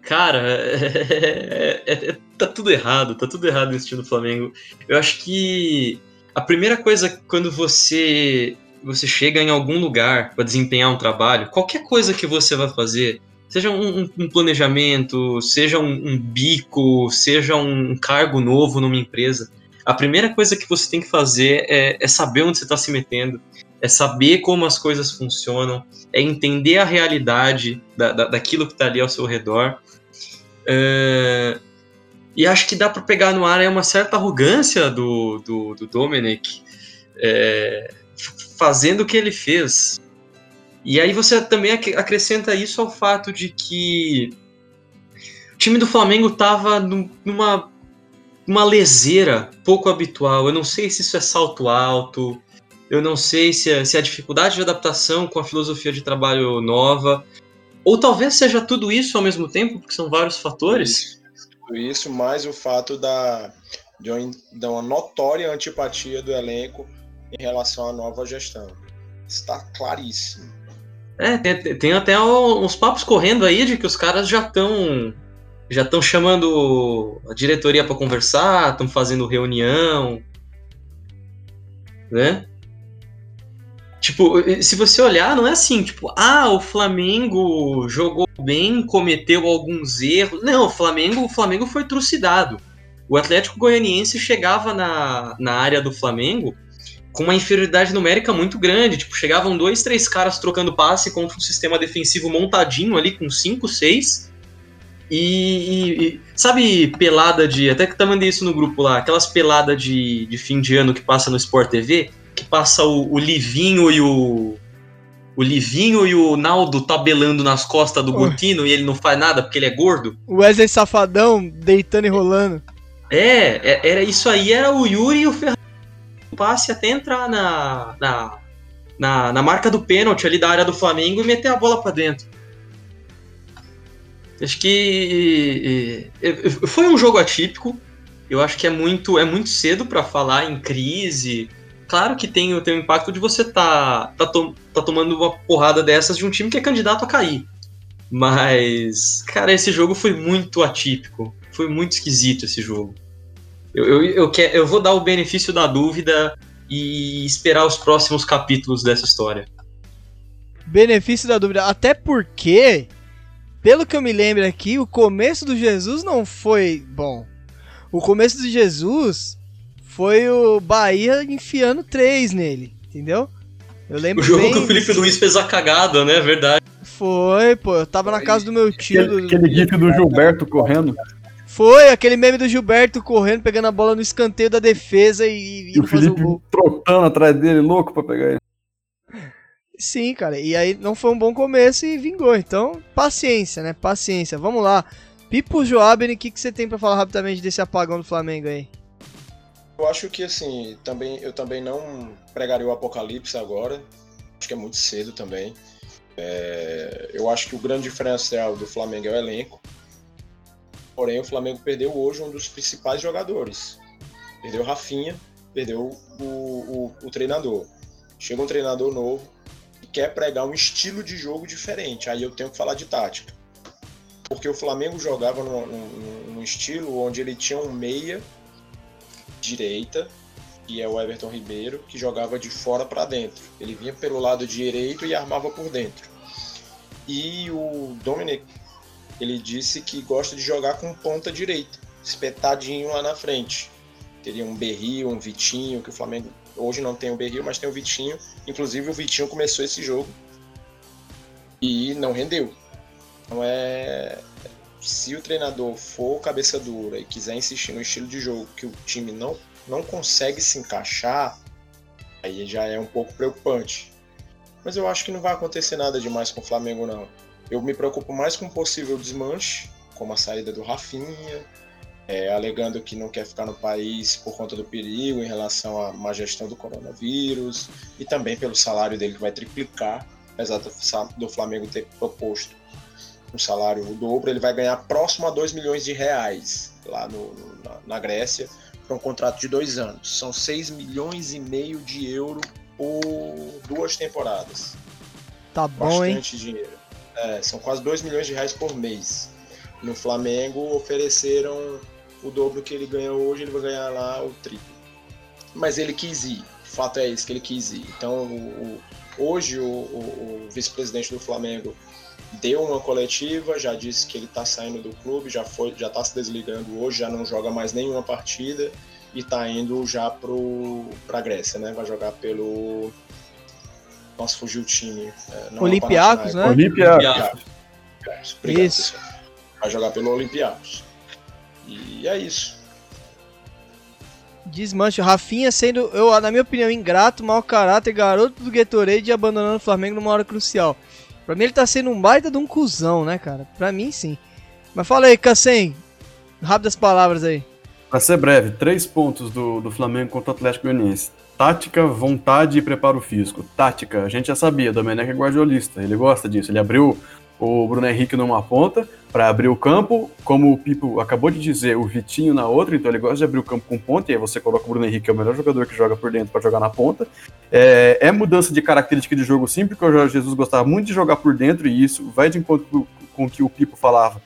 Cara, *laughs* é, é, é, tá tudo errado, tá tudo errado nesse time do Flamengo. Eu acho que a primeira coisa quando você você chega em algum lugar para desempenhar um trabalho, qualquer coisa que você vai fazer, seja um, um planejamento, seja um, um, bico, seja um cargo novo numa empresa, a primeira coisa que você tem que fazer é, é saber onde você está se metendo, é saber como as coisas funcionam, é entender a realidade da, da, daquilo que está ali ao seu redor. É, e acho que dá para pegar no ar é uma certa arrogância do, do, do Dominic é, fazendo o que ele fez. E aí você também acrescenta isso ao fato de que o time do Flamengo estava numa uma leseira pouco habitual. Eu não sei se isso é salto alto, eu não sei se é, se é a dificuldade de adaptação com a filosofia de trabalho nova, ou talvez seja tudo isso ao mesmo tempo, porque são vários fatores. Isso, mais o fato da, de uma, de uma notória antipatia do elenco em relação à nova gestão. Está claríssimo. É, tem, tem até uns papos correndo aí de que os caras já estão já estão chamando a diretoria para conversar, estão fazendo reunião, né? Tipo, se você olhar, não é assim, tipo, ah, o Flamengo jogou bem, cometeu alguns erros. Não, o Flamengo, o Flamengo foi trucidado. O Atlético Goianiense chegava na, na área do Flamengo com uma inferioridade numérica muito grande. Tipo, chegavam dois, três caras trocando passe contra um sistema defensivo montadinho ali com cinco, seis. E, e, sabe pelada de. Até que também mandei isso no grupo lá, aquelas peladas de, de fim de ano que passa no Sport TV, que passa o, o Livinho e o. O Livinho e o Naldo tabelando nas costas do Gotino e ele não faz nada porque ele é gordo. O Wesley Safadão deitando e rolando. É, é era isso aí, era o Yuri e o Ferrari passe até entrar na, na, na, na marca do pênalti ali da área do Flamengo e meter a bola para dentro. Acho que foi um jogo atípico. Eu acho que é muito, é muito cedo para falar em crise. Claro que tem, tem o impacto de você tá, tá, to, tá tomando uma porrada dessas de um time que é candidato a cair. Mas, cara, esse jogo foi muito atípico. Foi muito esquisito esse jogo. Eu, eu, eu, quer, eu vou dar o benefício da dúvida e esperar os próximos capítulos dessa história. Benefício da dúvida. Até porque, pelo que eu me lembro aqui, o começo do Jesus não foi bom. O começo do Jesus foi o Bahia enfiando três nele, entendeu? Eu lembro o jogo bem... que o Felipe Luiz fez a cagada, né? Verdade. Foi, pô. Eu tava na casa do meu tio. Aquele, do... aquele gif do Gilberto correndo. Foi, aquele meme do Gilberto correndo, pegando a bola no escanteio da defesa e, e, e o Felipe o trotando atrás dele, louco pra pegar ele. Sim, cara. E aí não foi um bom começo e vingou. Então, paciência, né? Paciência. Vamos lá. Pipo Joaben, o que, que você tem para falar rapidamente desse apagão do Flamengo aí? Eu acho que assim, também eu também não pregaria o apocalipse agora. Acho que é muito cedo também. É, eu acho que o grande diferencial do Flamengo é o elenco. Porém, o Flamengo perdeu hoje um dos principais jogadores. Perdeu Rafinha, perdeu o, o, o treinador. Chega um treinador novo e quer pregar um estilo de jogo diferente. Aí eu tenho que falar de tática. Porque o Flamengo jogava num, num, num estilo onde ele tinha um meia direita, que é o Everton Ribeiro, que jogava de fora para dentro. Ele vinha pelo lado direito e armava por dentro. E o Dominic, ele disse que gosta de jogar com ponta direita, espetadinho lá na frente. Teria um Berrio, um Vitinho, que o Flamengo hoje não tem o Berrio, mas tem o Vitinho. Inclusive o Vitinho começou esse jogo e não rendeu. Então é se o treinador for cabeça dura e quiser insistir no estilo de jogo que o time não, não consegue se encaixar, aí já é um pouco preocupante. Mas eu acho que não vai acontecer nada demais com o Flamengo, não. Eu me preocupo mais com um possível desmanche, como a saída do Rafinha, é, alegando que não quer ficar no país por conta do perigo em relação à má gestão do coronavírus e também pelo salário dele que vai triplicar, apesar do Flamengo ter proposto um salário o dobro, ele vai ganhar próximo a 2 milhões de reais lá no, no na, na, Grécia para um contrato de dois anos. São 6 milhões e meio de euro por duas temporadas. Tá bom, Bastante hein? dinheiro. É, são quase 2 milhões de reais por mês. No Flamengo ofereceram o dobro que ele ganha hoje, ele vai ganhar lá o triplo. Mas ele quis ir. O fato é esse, que ele quis ir. Então, o, o, hoje, o, o vice-presidente do Flamengo deu uma coletiva, já disse que ele está saindo do clube, já foi, já está se desligando hoje, já não joga mais nenhuma partida e está indo já para a Grécia, né? Vai jogar pelo nossa, fugiu o time. É, Olympiacos, né? Olympiacos. Obrigado, isso. Pessoal. Vai jogar pelo Olympiacos. E é isso. Desmanche. Rafinha sendo, eu, na minha opinião, ingrato, mau caráter, garoto do Gatorade e abandonando o Flamengo numa hora crucial. Pra mim ele tá sendo um baita de um cuzão, né, cara? Pra mim sim. Mas fala aí, Cassem. Rápidas palavras aí. Pra ser breve, três pontos do, do Flamengo contra o Atlético Goianiense. Tática, vontade e preparo físico. Tática, a gente já sabia, Domenech é guardiolista, ele gosta disso. Ele abriu o Bruno Henrique numa ponta para abrir o campo, como o Pipo acabou de dizer, o Vitinho na outra, então ele gosta de abrir o campo com ponta, e aí você coloca o Bruno Henrique, que é o melhor jogador que joga por dentro para jogar na ponta. É, é, mudança de característica de jogo sim, porque o Jorge Jesus gostava muito de jogar por dentro, e isso vai de encontro com o que o Pipo falava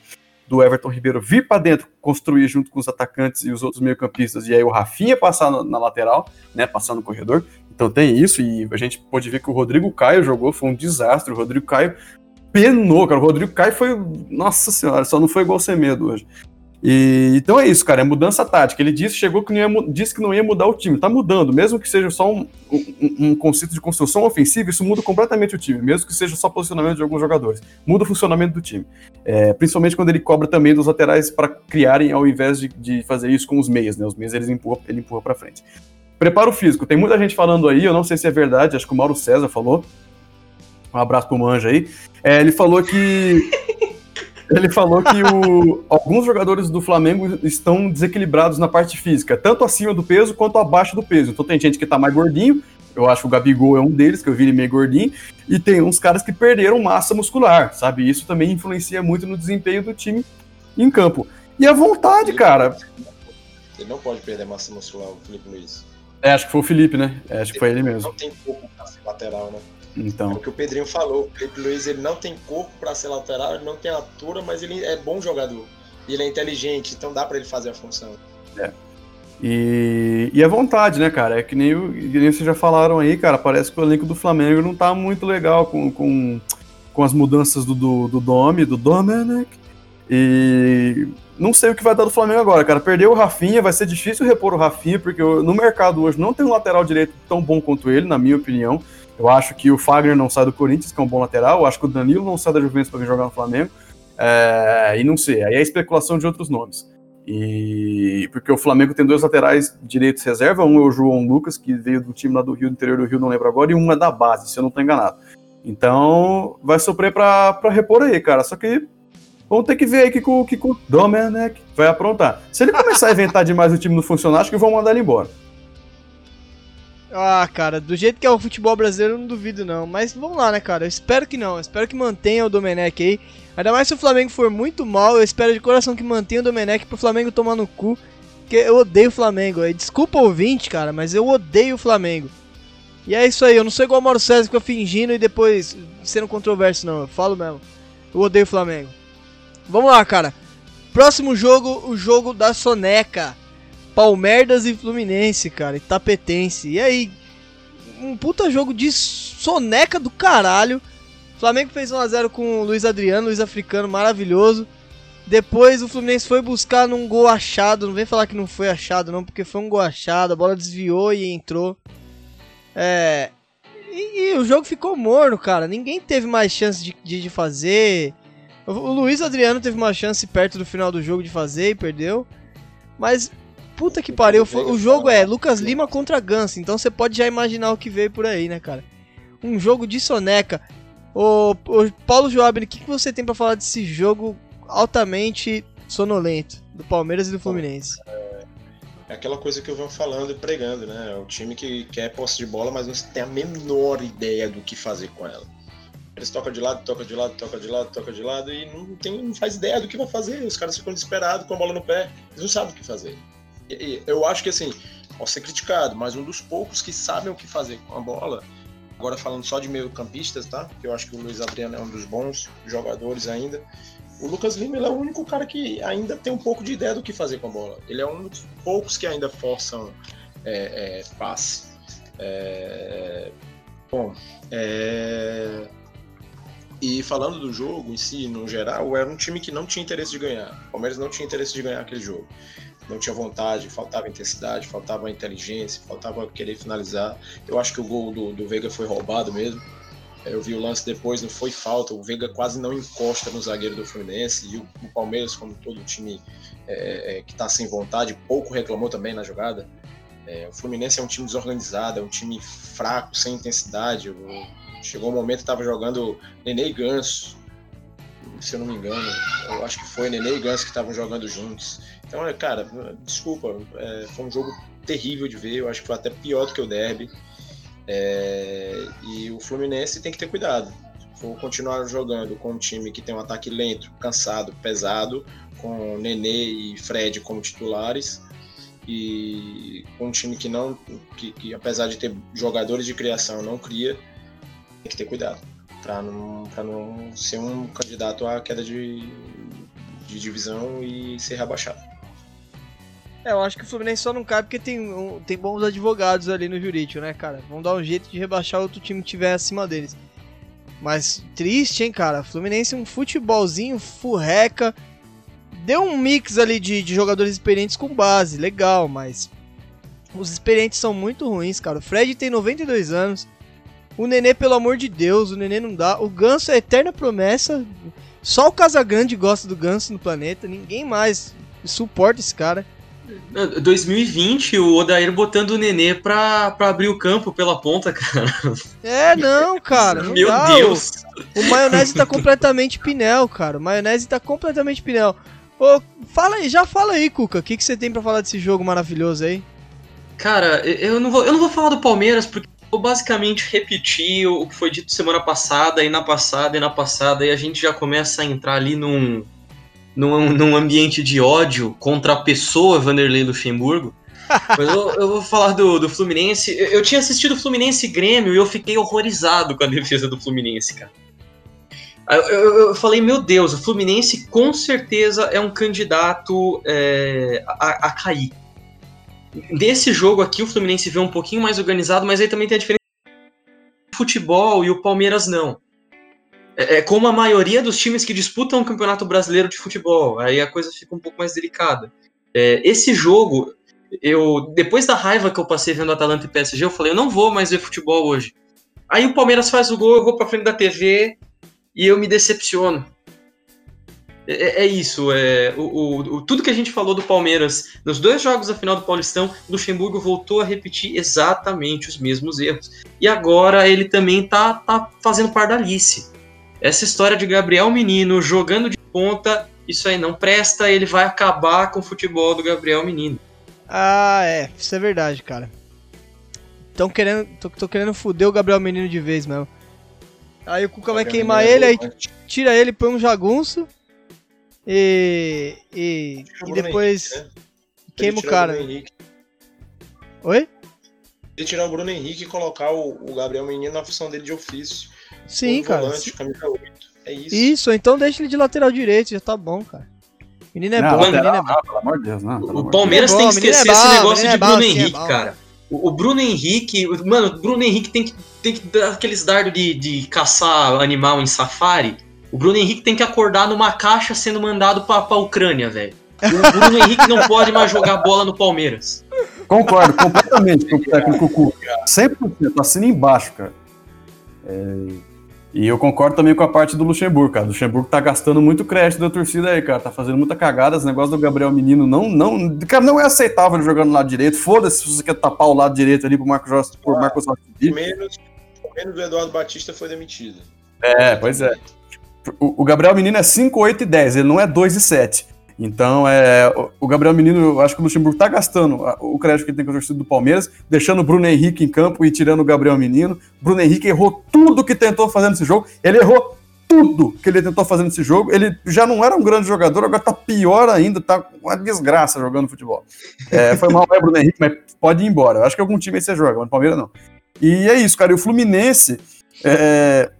do Everton Ribeiro vir para dentro, construir junto com os atacantes e os outros meio-campistas, e aí o Rafinha passar na, na, lateral, né, passar no corredor. Então tem isso, e a gente pode ver que o Rodrigo Caio jogou, foi um desastre. O Rodrigo Caio penou, cara. O Rodrigo Caio foi. Nossa senhora, só não foi igual ser medo hoje. E, então é isso, cara, é mudança tática. Ele disse, chegou que não ia, disse que não ia mudar o time. Tá mudando, mesmo que seja só um, um, um, conceito de construção ofensiva, isso muda completamente o time, mesmo que seja só posicionamento de alguns jogadores. Muda o funcionamento do time. É, principalmente quando ele cobra também dos laterais para criarem, ao invés de, de, fazer isso com os meias, né? Os meias eles empurram, ele empurra para frente. Preparo físico, tem muita gente falando aí, eu não sei se é verdade, acho que o Mauro César falou. Um abraço pro Manja aí. É, ele falou que. *laughs* ele falou que o, alguns jogadores do Flamengo estão desequilibrados na parte física, tanto acima do peso quanto abaixo do peso. Então tem gente que tá mais gordinho, eu acho que o Gabigol é um deles, que eu vi ele meio gordinho, e tem uns caras que perderam massa muscular, sabe? Isso também influencia muito no desempenho do time em campo. E a vontade, ele cara. Ele não pode perder massa muscular, o Felipe Luiz. É, acho que foi o Felipe, né? É, acho que foi ele mesmo. Não tem corpo lateral, né? Então. É o que o Pedrinho falou. O Felipe Luiz ele não tem corpo para ser lateral, ele não tem altura, mas ele é bom jogador. E ele é inteligente, então dá para ele fazer a função. É. E, e a vontade, né, cara? É que nem, o, que nem vocês já falaram aí, cara. Parece que o elenco do Flamengo não tá muito legal com, com, com as mudanças do, do, do Domi, do Domenech. E não sei o que vai dar do Flamengo agora, cara. Perdeu o Rafinha, vai ser difícil repor o Rafinha, porque no mercado hoje não tem um lateral direito tão bom quanto ele, na minha opinião. Eu acho que o Fagner não sai do Corinthians, que é um bom lateral. Eu acho que o Danilo não sai da Juventus para vir jogar no Flamengo. É, e não sei, aí é especulação de outros nomes. E porque o Flamengo tem dois laterais direitos reserva, um é o João Lucas, que veio do time lá do Rio, do interior do Rio, não lembro agora, e um é da base, se eu não estou enganado. Então, vai sofrer para repor aí, cara. Só que vamos ter que ver aí que, que, que, o Domenech vai aprontar. Se ele começar a inventar demais o time não funcionar, acho que vão mandar ele embora. Ah, cara, do jeito que é o futebol brasileiro, eu não duvido não. Mas vamos lá, né, cara? Eu espero que não. Eu espero que mantenha o Domenech aí. Ainda mais se o Flamengo for muito mal, eu espero de coração que mantenha o Domenech pro Flamengo tomar no cu. Porque eu odeio o Flamengo. Desculpa ouvinte, cara, mas eu odeio o Flamengo. E é isso aí, eu não sou igual o Mauro César que fica fingindo e depois sendo controverso, não. Eu falo mesmo. Eu odeio o Flamengo. Vamos lá, cara. Próximo jogo, o jogo da Soneca. Palmeiras e Fluminense, cara, e Tapetense. E aí, um puta jogo de soneca do caralho. Flamengo fez 1x0 com o Luiz Adriano, Luiz Africano, maravilhoso. Depois o Fluminense foi buscar num gol achado. Não vem falar que não foi achado, não, porque foi um gol achado. A bola desviou e entrou. É. E, e o jogo ficou morno, cara. Ninguém teve mais chance de, de, de fazer. O, o Luiz Adriano teve uma chance perto do final do jogo de fazer e perdeu. Mas puta que pariu. O jogo é Lucas Lima contra Ganso, então você pode já imaginar o que veio por aí, né, cara? Um jogo de soneca. Ô, ô Paulo Joab, o que, que você tem para falar desse jogo altamente sonolento do Palmeiras e do Fluminense? É aquela coisa que eu venho falando e pregando, né? É o time que quer posse de bola, mas não tem a menor ideia do que fazer com ela. Eles tocam de lado, toca de lado, toca de lado, toca de lado e não, tem, não faz ideia do que vão fazer. Os caras ficam desesperados com a bola no pé, eles não sabem o que fazer eu acho que assim, posso ser criticado, mas um dos poucos que sabem o que fazer com a bola, agora falando só de meio campistas, tá? Que eu acho que o Luiz Adriano é um dos bons jogadores ainda. O Lucas Lima é o único cara que ainda tem um pouco de ideia do que fazer com a bola. Ele é um dos poucos que ainda forçam é, é, passe. É, bom, é, e falando do jogo em si, no geral, era um time que não tinha interesse de ganhar. O Palmeiras não tinha interesse de ganhar aquele jogo não tinha vontade, faltava intensidade, faltava inteligência, faltava querer finalizar. Eu acho que o gol do, do Veiga foi roubado mesmo. Eu vi o lance depois, não foi falta. O Veiga quase não encosta no zagueiro do Fluminense. E o, o Palmeiras, como todo time é, é, que está sem vontade, pouco reclamou também na jogada. É, o Fluminense é um time desorganizado, é um time fraco, sem intensidade. Chegou um momento que estava jogando Nenê e Ganso, se eu não me engano. Eu acho que foi Nenê e Ganso que estavam jogando juntos. Então, é, cara, desculpa, é, foi um jogo terrível de ver, eu acho que foi até pior do que o Derby. É, e o Fluminense tem que ter cuidado. For continuar jogando com um time que tem um ataque lento, cansado, pesado, com Nenê e Fred como titulares, e com um time que não, que, que apesar de ter jogadores de criação, não cria, tem que ter cuidado para não, não ser um candidato à queda de, de divisão e ser rebaixado. É, eu acho que o Fluminense só não cai porque tem, tem bons advogados ali no jurídico, né, cara? Vão dar um jeito de rebaixar outro time que tiver acima deles. Mas triste, hein, cara? Fluminense um futebolzinho furreca. Deu um mix ali de, de jogadores experientes com base, legal, mas os experientes são muito ruins, cara. O Fred tem 92 anos. O Nenê, pelo amor de Deus, o Nenê não dá. O Ganso é eterna promessa. Só o Casagrande gosta do Ganso no planeta. Ninguém mais suporta esse cara. 2020, o Odair botando o Nenê pra, pra abrir o campo pela ponta, cara. É, não, cara. Não Meu dá. Deus. O, o maionese tá completamente pinel, cara. O maionese tá completamente pinel. Ô, fala aí, já fala aí, Cuca. O que, que você tem para falar desse jogo maravilhoso aí? Cara, eu não vou, eu não vou falar do Palmeiras porque vou basicamente repetir o que foi dito semana passada e na passada e na passada e a gente já começa a entrar ali num num, num ambiente de ódio contra a pessoa Vanderlei Luxemburgo. Mas eu, eu, vou falar do, do Fluminense. Eu, eu, tinha assistido Fluminense Grêmio e eu fiquei horrorizado com a *laughs* defesa do Fluminense, cara. Eu, eu, eu falei, meu Deus, o Fluminense com certeza é um candidato é, a, a, cair. nesse jogo aqui o Fluminense vê um pouquinho mais organizado, mas aí também tem a diferença futebol e o Palmeiras não. É, é como a maioria dos times que disputam o Campeonato Brasileiro de Futebol, aí a coisa fica um pouco mais delicada. É, esse jogo, eu depois da raiva que eu passei vendo Atalanta e PSG, eu falei, eu não vou mais ver futebol hoje. Aí o Palmeiras faz o gol, eu vou pra frente da TV e eu me decepciono. É, é isso, é, o, o, tudo que a gente falou do Palmeiras nos dois jogos da final do Paulistão, Luxemburgo voltou a repetir exatamente os mesmos erros. E agora ele também tá, tá fazendo pardalice. Essa história de Gabriel Menino jogando de ponta, isso aí não presta, ele vai acabar com o futebol do Gabriel Menino. Ah, é, isso é verdade, cara. Tão querendo, tô, tô querendo foder o Gabriel Menino de vez mesmo. Aí o Cuca vai queimar ele, aí tira ele, põe um jagunço e, e, e depois Henrique, né? queima o cara. O Oi? E tirar o Bruno Henrique e colocar o, o, Gabriel Menino na função dele de ofício. Sim, cara. Volante, camisa 8. É isso. Isso, então deixa ele de lateral direito, já tá bom, cara. Menino é não, bom, menino é bom. Pelo amor de Deus, não. O Palmeiras tem que esquecer é esse negócio de é Bruno Henrique, cara. O, Bruno Henrique, mano, o Bruno Henrique tem que, tem que dar aqueles dardos de, de caçar animal em safari o Bruno Henrique tem que acordar numa caixa sendo mandado pra, pra Ucrânia, velho. O Bruno *laughs* Henrique não pode mais jogar bola no Palmeiras. Concordo completamente com o *laughs* técnico Cuca. 100% assina embaixo, cara. É... E eu concordo também com a parte do Luxemburgo, cara. O Luxemburgo tá gastando muito crédito da torcida aí, cara. Tá fazendo muita cagada. Esse negócio do Gabriel Menino não, não, cara, não é aceitável ele jogando no lado direito. Foda-se se você quer tapar o lado direito ali pro Marcos Jorge, por Marcos Jorge. Menos, menos o Eduardo Batista foi demitido. É, pois é o, Gabriel Menino é 5, 8 e 10, ele não é 2 e 7. Então, é, o Gabriel Menino, eu acho que o Luxemburgo está gastando o crédito que ele tem com a torcida do Palmeiras, deixando o Bruno Henrique em campo e tirando o Gabriel Menino. Bruno Henrique errou tudo que tentou fazer nesse jogo. Ele errou tudo que ele tentou fazer nesse jogo. Ele já não era um grande jogador, agora tá pior ainda, tá uma desgraça jogando futebol. É, foi mal, é Bruno Henrique, mas pode ir embora. Eu acho que algum time aí você joga, mas no Palmeiras não. E é isso, cara. E o Fluminense. É,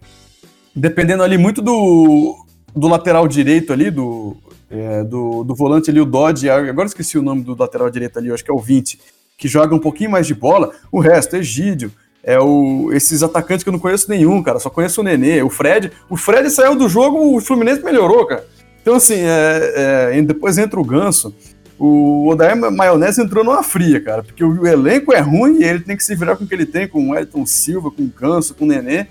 dependendo ali muito do, do lateral direito ali, do, é, do, do, volante ali, o Dodge, agora esqueci o nome do lateral direito ali, acho que é o 20, que joga um pouquinho mais de bola, o resto, Egídio, é o, esses atacantes que eu não conheço nenhum, cara, só conheço o Nenê, o Fred, o Fred saiu do jogo, o Fluminense melhorou, cara. Então, assim, é, é, depois entra o Ganso, o Odair Maionese entrou numa fria, cara, porque o, o, elenco é ruim e ele tem que se virar com o que ele tem, com o Elton Silva, com o Ganso, com o Nenê,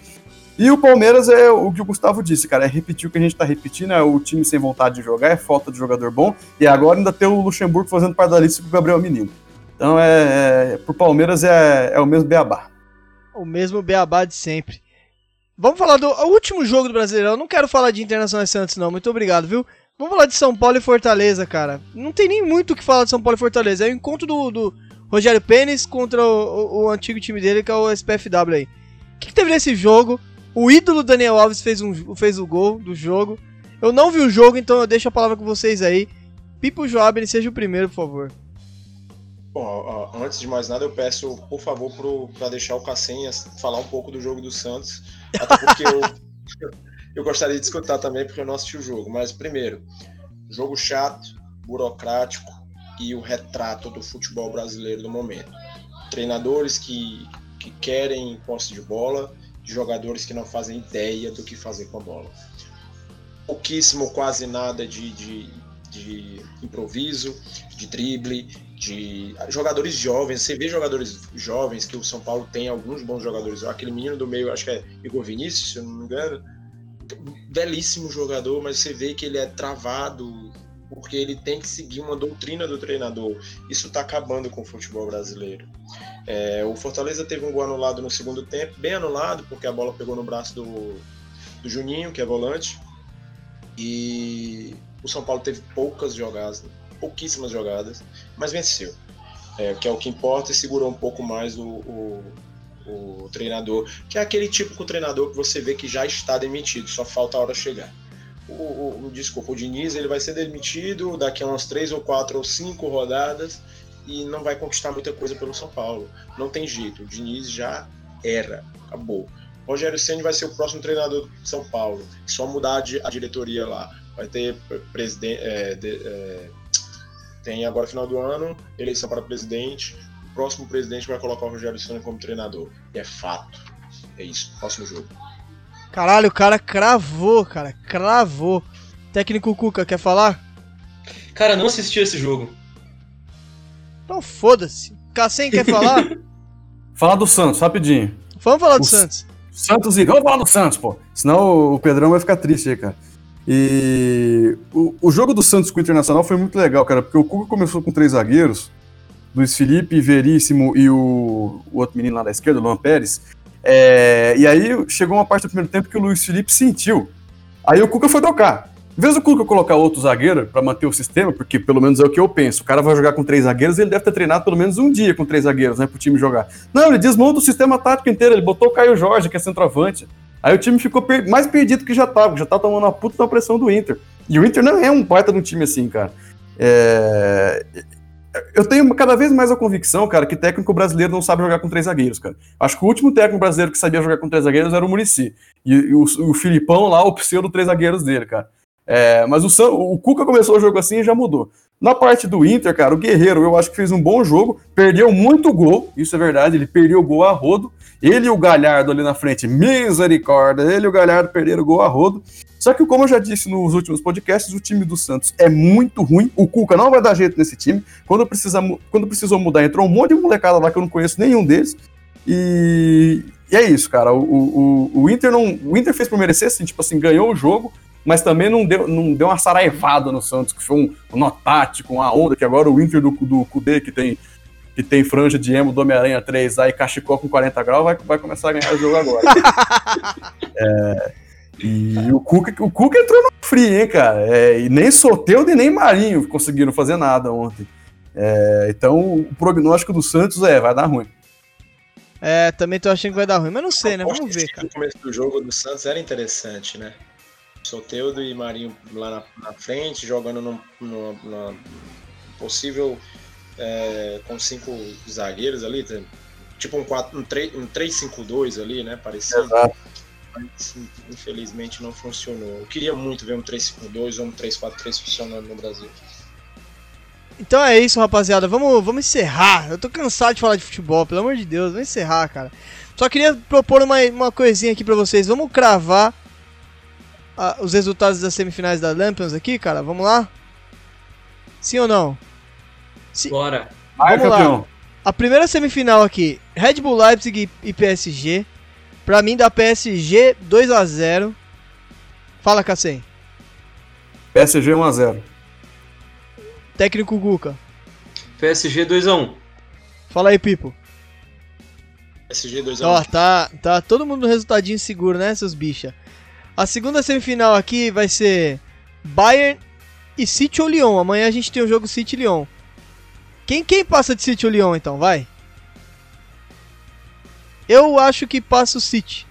e o Palmeiras é o que o Gustavo disse, cara, é repetir o que a gente tá repetindo, é o time sem vontade de jogar, é falta de jogador bom, e agora ainda tem o Luxemburgo fazendo pardalice com o Gabriel Menino. Então, é, é pro Palmeiras é, é o mesmo beabá. O mesmo beabá de sempre. Vamos falar do último jogo do Brasileirão. Eu não quero falar de Internacional e Santos, não. Muito obrigado, viu? Vamos falar de São Paulo e Fortaleza, cara. Não tem nem muito o que falar de São Paulo e Fortaleza. É o encontro do, do Rogério Pênis contra o, o, o, antigo time dele, que é o SPFW aí. O que, que teve nesse jogo? O ídolo Daniel Alves fez, um, fez o gol do jogo. Eu não vi o jogo, então eu deixo a palavra com vocês aí. Pipo Joab, seja o primeiro, por favor. Bom, antes de mais nada, eu peço, por favor, para deixar o Cassenhas falar um pouco do jogo do Santos. Até porque eu, *laughs* eu gostaria de escutar também, porque eu não assisti o jogo. Mas, primeiro, jogo chato, burocrático e o retrato do futebol brasileiro do momento. Treinadores que, que querem posse de bola de jogadores que não fazem ideia do que fazer com a bola. Pouquíssimo, quase nada de, de, de improviso, de drible, de jogadores jovens. Você vê jogadores jovens que o São Paulo tem alguns bons jogadores. Aquele menino do meio, acho que é Igor Vinícius, se não me engano, belíssimo jogador, mas você vê que ele é travado porque ele tem que seguir uma doutrina do treinador. Isso está acabando com o futebol brasileiro. É, o Fortaleza teve um gol anulado no segundo tempo, bem anulado, porque a bola pegou no braço do, do Juninho, que é volante. E o São Paulo teve poucas jogadas, pouquíssimas jogadas, mas venceu. É, que é o que importa e segurou um pouco mais o, o, o treinador, que é aquele típico treinador que você vê que já está demitido, só falta a hora chegar. O, o, o, desculpa, o Diniz ele vai ser demitido daqui a umas três ou quatro ou cinco rodadas e não vai conquistar muita coisa pelo São Paulo. Não tem jeito, o Diniz já era, acabou. Rogério Ceni vai ser o próximo treinador de São Paulo, só mudar a diretoria lá. Vai ter presidente, é, é, Tem agora, final do ano, eleição para presidente. O próximo presidente vai colocar o Rogério Ceni como treinador. E é fato. É isso. Próximo jogo. Caralho, o cara cravou, cara. Cravou. Técnico Cuca, quer falar? Cara, não assisti esse jogo. Então foda-se. Cassem, quer falar? *laughs* Falar do Santos, rapidinho. Vamos falar do O- Santos. Santos e. Vamos falar do Santos, pô. Senão o Pedrão vai ficar triste aí, cara. E o, o jogo do Santos com o Internacional foi muito legal, cara, porque o Cuca começou com três zagueiros, Luiz Felipe, Veríssimo e o, o outro menino lá da esquerda, o Luan Pérez. É, e aí chegou uma parte do primeiro tempo que o Luiz Felipe sentiu. Aí o Cuca foi trocar. Em vez do Cuca colocar outro zagueiro pra manter o sistema, porque pelo menos é o que eu penso, o cara vai jogar com três zagueiros, ele deve ter treinado pelo menos um dia com três zagueiros, né, pro time jogar. Não, ele desmonta o sistema tático inteiro, ele botou o Caio Jorge, que é centroavante. Aí o time ficou per- mais perdido que já tava, já tá tomando uma puta da pressão do Inter. E o Inter não é um baita de um time assim, cara. É, Eu tenho cada vez mais a convicção, cara, que técnico brasileiro não sabe jogar com três zagueiros, cara. Acho que o último técnico brasileiro que sabia jogar com três zagueiros era o Murici. E, o, o Filipão lá, o pseudo três zagueiros dele, cara. É, mas o, o Cuca começou o jogo assim e já mudou. Na parte do Inter, cara, o Guerreiro, eu acho que fez um bom jogo, perdeu muito gol, isso é verdade, ele perdeu o gol a rodo. Ele e o Galhardo ali na frente, misericórdia, ele e o Galhardo perderam o gol a rodo. Só que, como eu já disse nos últimos podcasts, o time do Santos é muito ruim. O Cuca não vai dar jeito nesse time. Quando, precisa, quando precisou mudar, entrou um monte de molecada lá que eu não conheço nenhum deles. E, e é isso, cara. O, o, o Inter não. O Inter fez por merecer, assim, tipo assim, ganhou o jogo, mas também não deu, não deu uma saraivada no Santos, que foi um, um nó tático, uma onda, que agora o Inter do, do Kudê, que tem, que tem franja de emo do Homem-Aranha 3 aí, cachecol com 40 graus, vai, vai começar a ganhar o jogo agora. *laughs* *laughs* É, e o Cuca, o Cuca entrou no free, hein, cara? É, e nem Soteudo e nem Marinho conseguiram fazer nada ontem. É, então, o prognóstico do Santos é, vai dar ruim. É, também tô achando que vai dar ruim, mas não sei, né? Vamos ver, cara. O começo do jogo do Santos era interessante, né? Soteudo e Marinho lá na, na frente, jogando num, numa, numa possível é, com cinco zagueiros ali, tipo um, 4, um, 3, um 3-5-2 ali, né? Parecia. Exato. Mas infelizmente não funcionou. Eu queria muito ver um 3-5-2 ou um 3-4-3 funcionando no Brasil. Então é isso, rapaziada. Vamos, vamos encerrar. Eu tô cansado de falar de futebol, pelo amor de Deus. Vamos encerrar, cara. Só queria propor uma, uma coisinha aqui pra vocês. Vamos cravar ah, os resultados das semifinais da Lampions aqui, cara? Vamos lá? Sim ou não? Bora. Vai, Vamos lá. campeão. A primeira semifinal aqui, Red Bull Leipzig e PSG. Pra mim dá PSG 2 a 0 Fala, Cassem. PSG 1x0. Técnico Guca. PSG 2x1. Fala aí, Pipo. SG 2 Ó, tá, tá todo mundo no resultadinho seguro, né, seus bicha? A segunda semifinal aqui vai ser Bayern e City ou Lyon. Amanhã a gente tem o jogo City e Lyon. Quem, quem passa de City ou Lyon, então? Vai. Eu acho que passa o City.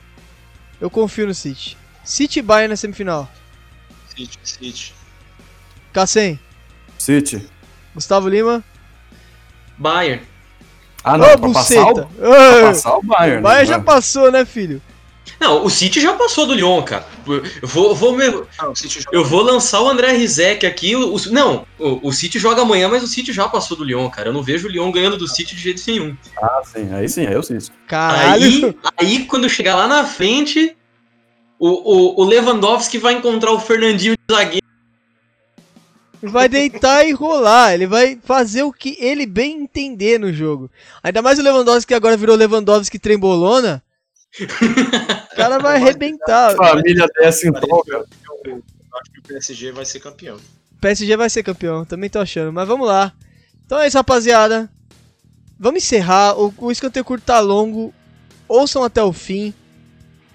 Eu confio no City. City e Bayern na semifinal. City, City. Cassem, City. Gustavo Lima. Bayern. Ah, Ô, não, pra passar, o, buceta! pra Ô, passar o Bayern. o Bayern né? já passou, né, filho? Não, o City já passou do Lyon, cara. Eu vou, vou me- Ah, o City joga eu vou lançar o André Rizek aqui. O, o- não, o, o City joga amanhã, mas o City já passou do Lyon, cara. Eu não vejo o Lyon ganhando do City de jeito nenhum. Ah, sim, aí sim, aí eu City. Caralho! Aí, aí, quando chegar lá na frente, o, o, o Lewandowski vai encontrar o Fernandinho de zagueiro. vai deitar e rolar. Ele vai fazer o que ele bem entender no jogo. Ainda mais o Lewandowski que agora virou Lewandowski trembolona. O cara vai arrebentar. Família dessa então, cara. Eu acho que o PSG vai ser campeão. O PSG vai ser campeão, também tô achando. Mas vamos lá. Então é isso, rapaziada. Vamos encerrar. O, o escanteio curto tá longo. Ouçam até o fim.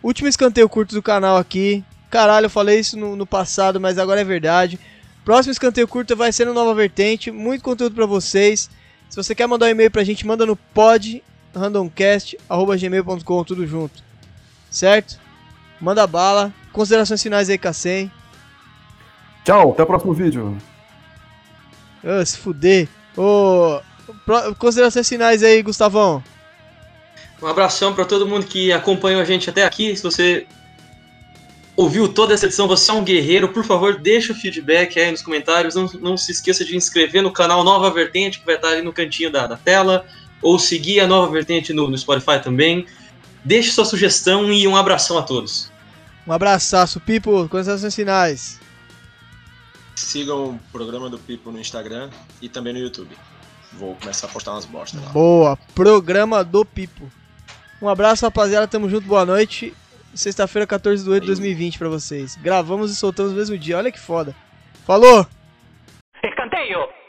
Último escanteio curto do canal aqui. Caralho, eu falei isso no, no passado, mas agora é verdade. Próximo escanteio curto vai ser no Nova Vertente. Muito conteúdo pra vocês. Se você quer mandar um e-mail pra gente, manda no pod randomcast.gmail.com, tudo junto. Certo? Manda bala. Considerações finais aí, Cassem. Tchau, até o próximo vídeo. Ah, se fuder. Ô, pro- considerações finais aí, Gustavão. Um abração pra todo mundo que acompanhou a gente até aqui. Se você ouviu toda essa edição, você é um guerreiro, por favor, deixa o feedback aí nos comentários. Não, não se esqueça de inscrever no canal Nova Vertente, que vai estar ali no cantinho da, da tela, ou seguir a Nova Vertente no, no Spotify também. Deixe sua sugestão e um abração a todos. Um abraço, Pipo, considerações finais. Sigam o programa do Pipo no Instagram e também no YouTube. Vou começar a postar umas bostas lá. Boa, programa do Pipo. Um abraço, rapaziada, tamo junto, boa noite. Sexta-feira, 14 de 8 de 2020 pra vocês. Gravamos e soltamos no mesmo dia, olha que foda. Falou! Escanteio!